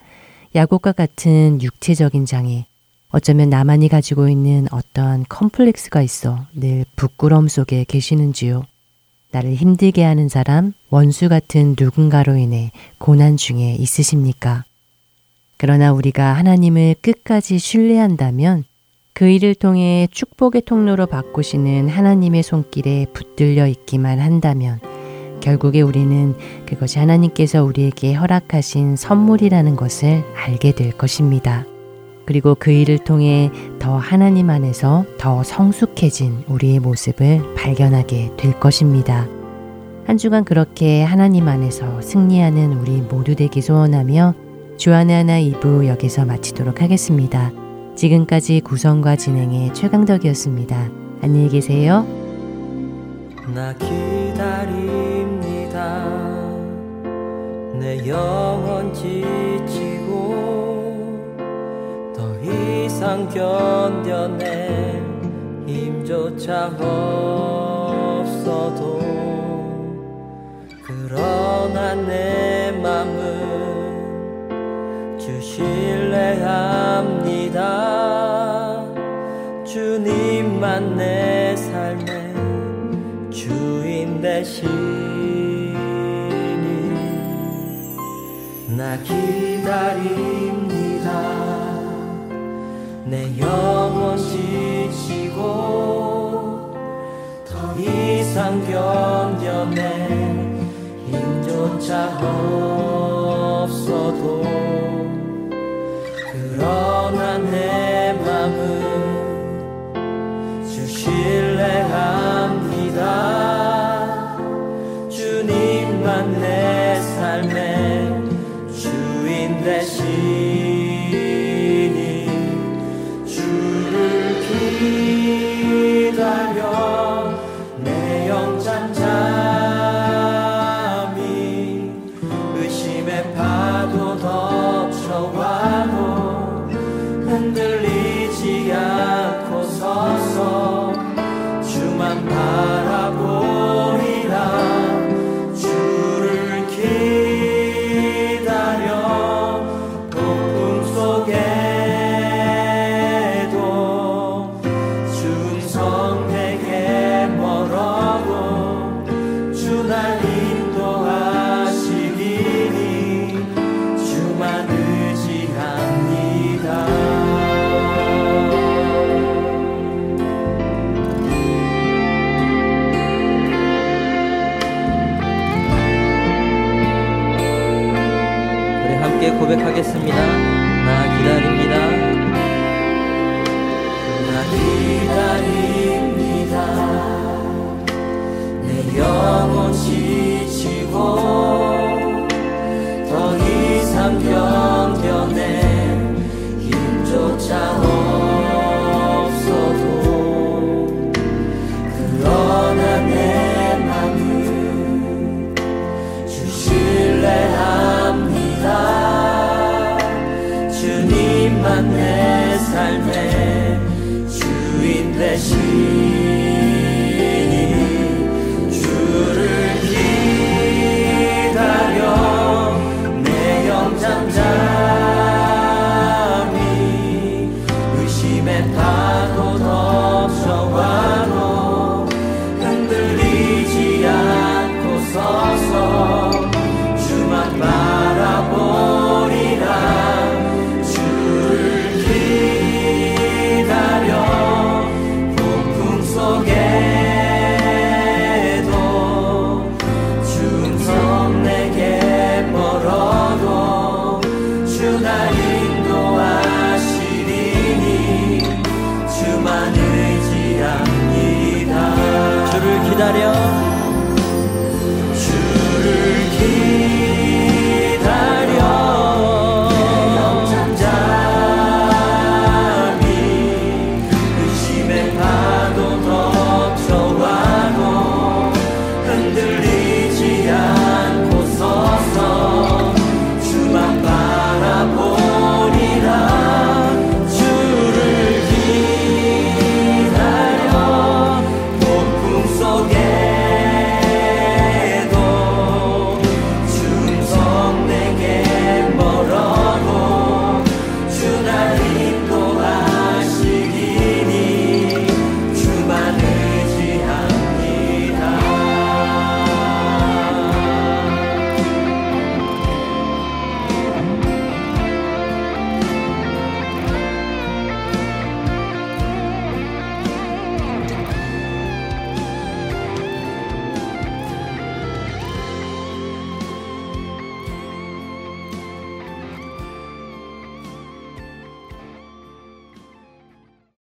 야곱과 같은 육체적인 장애, 어쩌면 나만이 가지고 있는 어떠한 컴플렉스가 있어 늘 부끄러움 속에 계시는지요? 나를 힘들게 하는 사람, 원수 같은 누군가로 인해 고난 중에 있으십니까? 그러나 우리가 하나님을 끝까지 신뢰한다면 그 일을 통해 축복의 통로로 바꾸시는 하나님의 손길에 붙들려 있기만 한다면 결국에 우리는 그것이 하나님께서 우리에게 허락하신 선물이라는 것을 알게 될 것입니다. 그리고 그 일을 통해 더 하나님 안에서 더 성숙해진 우리의 모습을 발견하게 될 것입니다. 한 주간 그렇게 하나님 안에서 승리하는 우리 모두 되기 소원하며 주안의 하나 2부 여기서 마치도록 하겠습니다. 지금까지 구성과 진행의 최강덕이었습니다. 안녕히 계세요. 내 영혼 지치고 더 이상 견뎌낼 힘조차 없어도 그러나 내 맘은 주실래 합니다. 주님만 내 삶의 주인 되시 나 기다립니다. 내 영혼 지치고 더 이상 견뎌낼 힘조차 없어도 그러나 내 맘은 주실래 합 주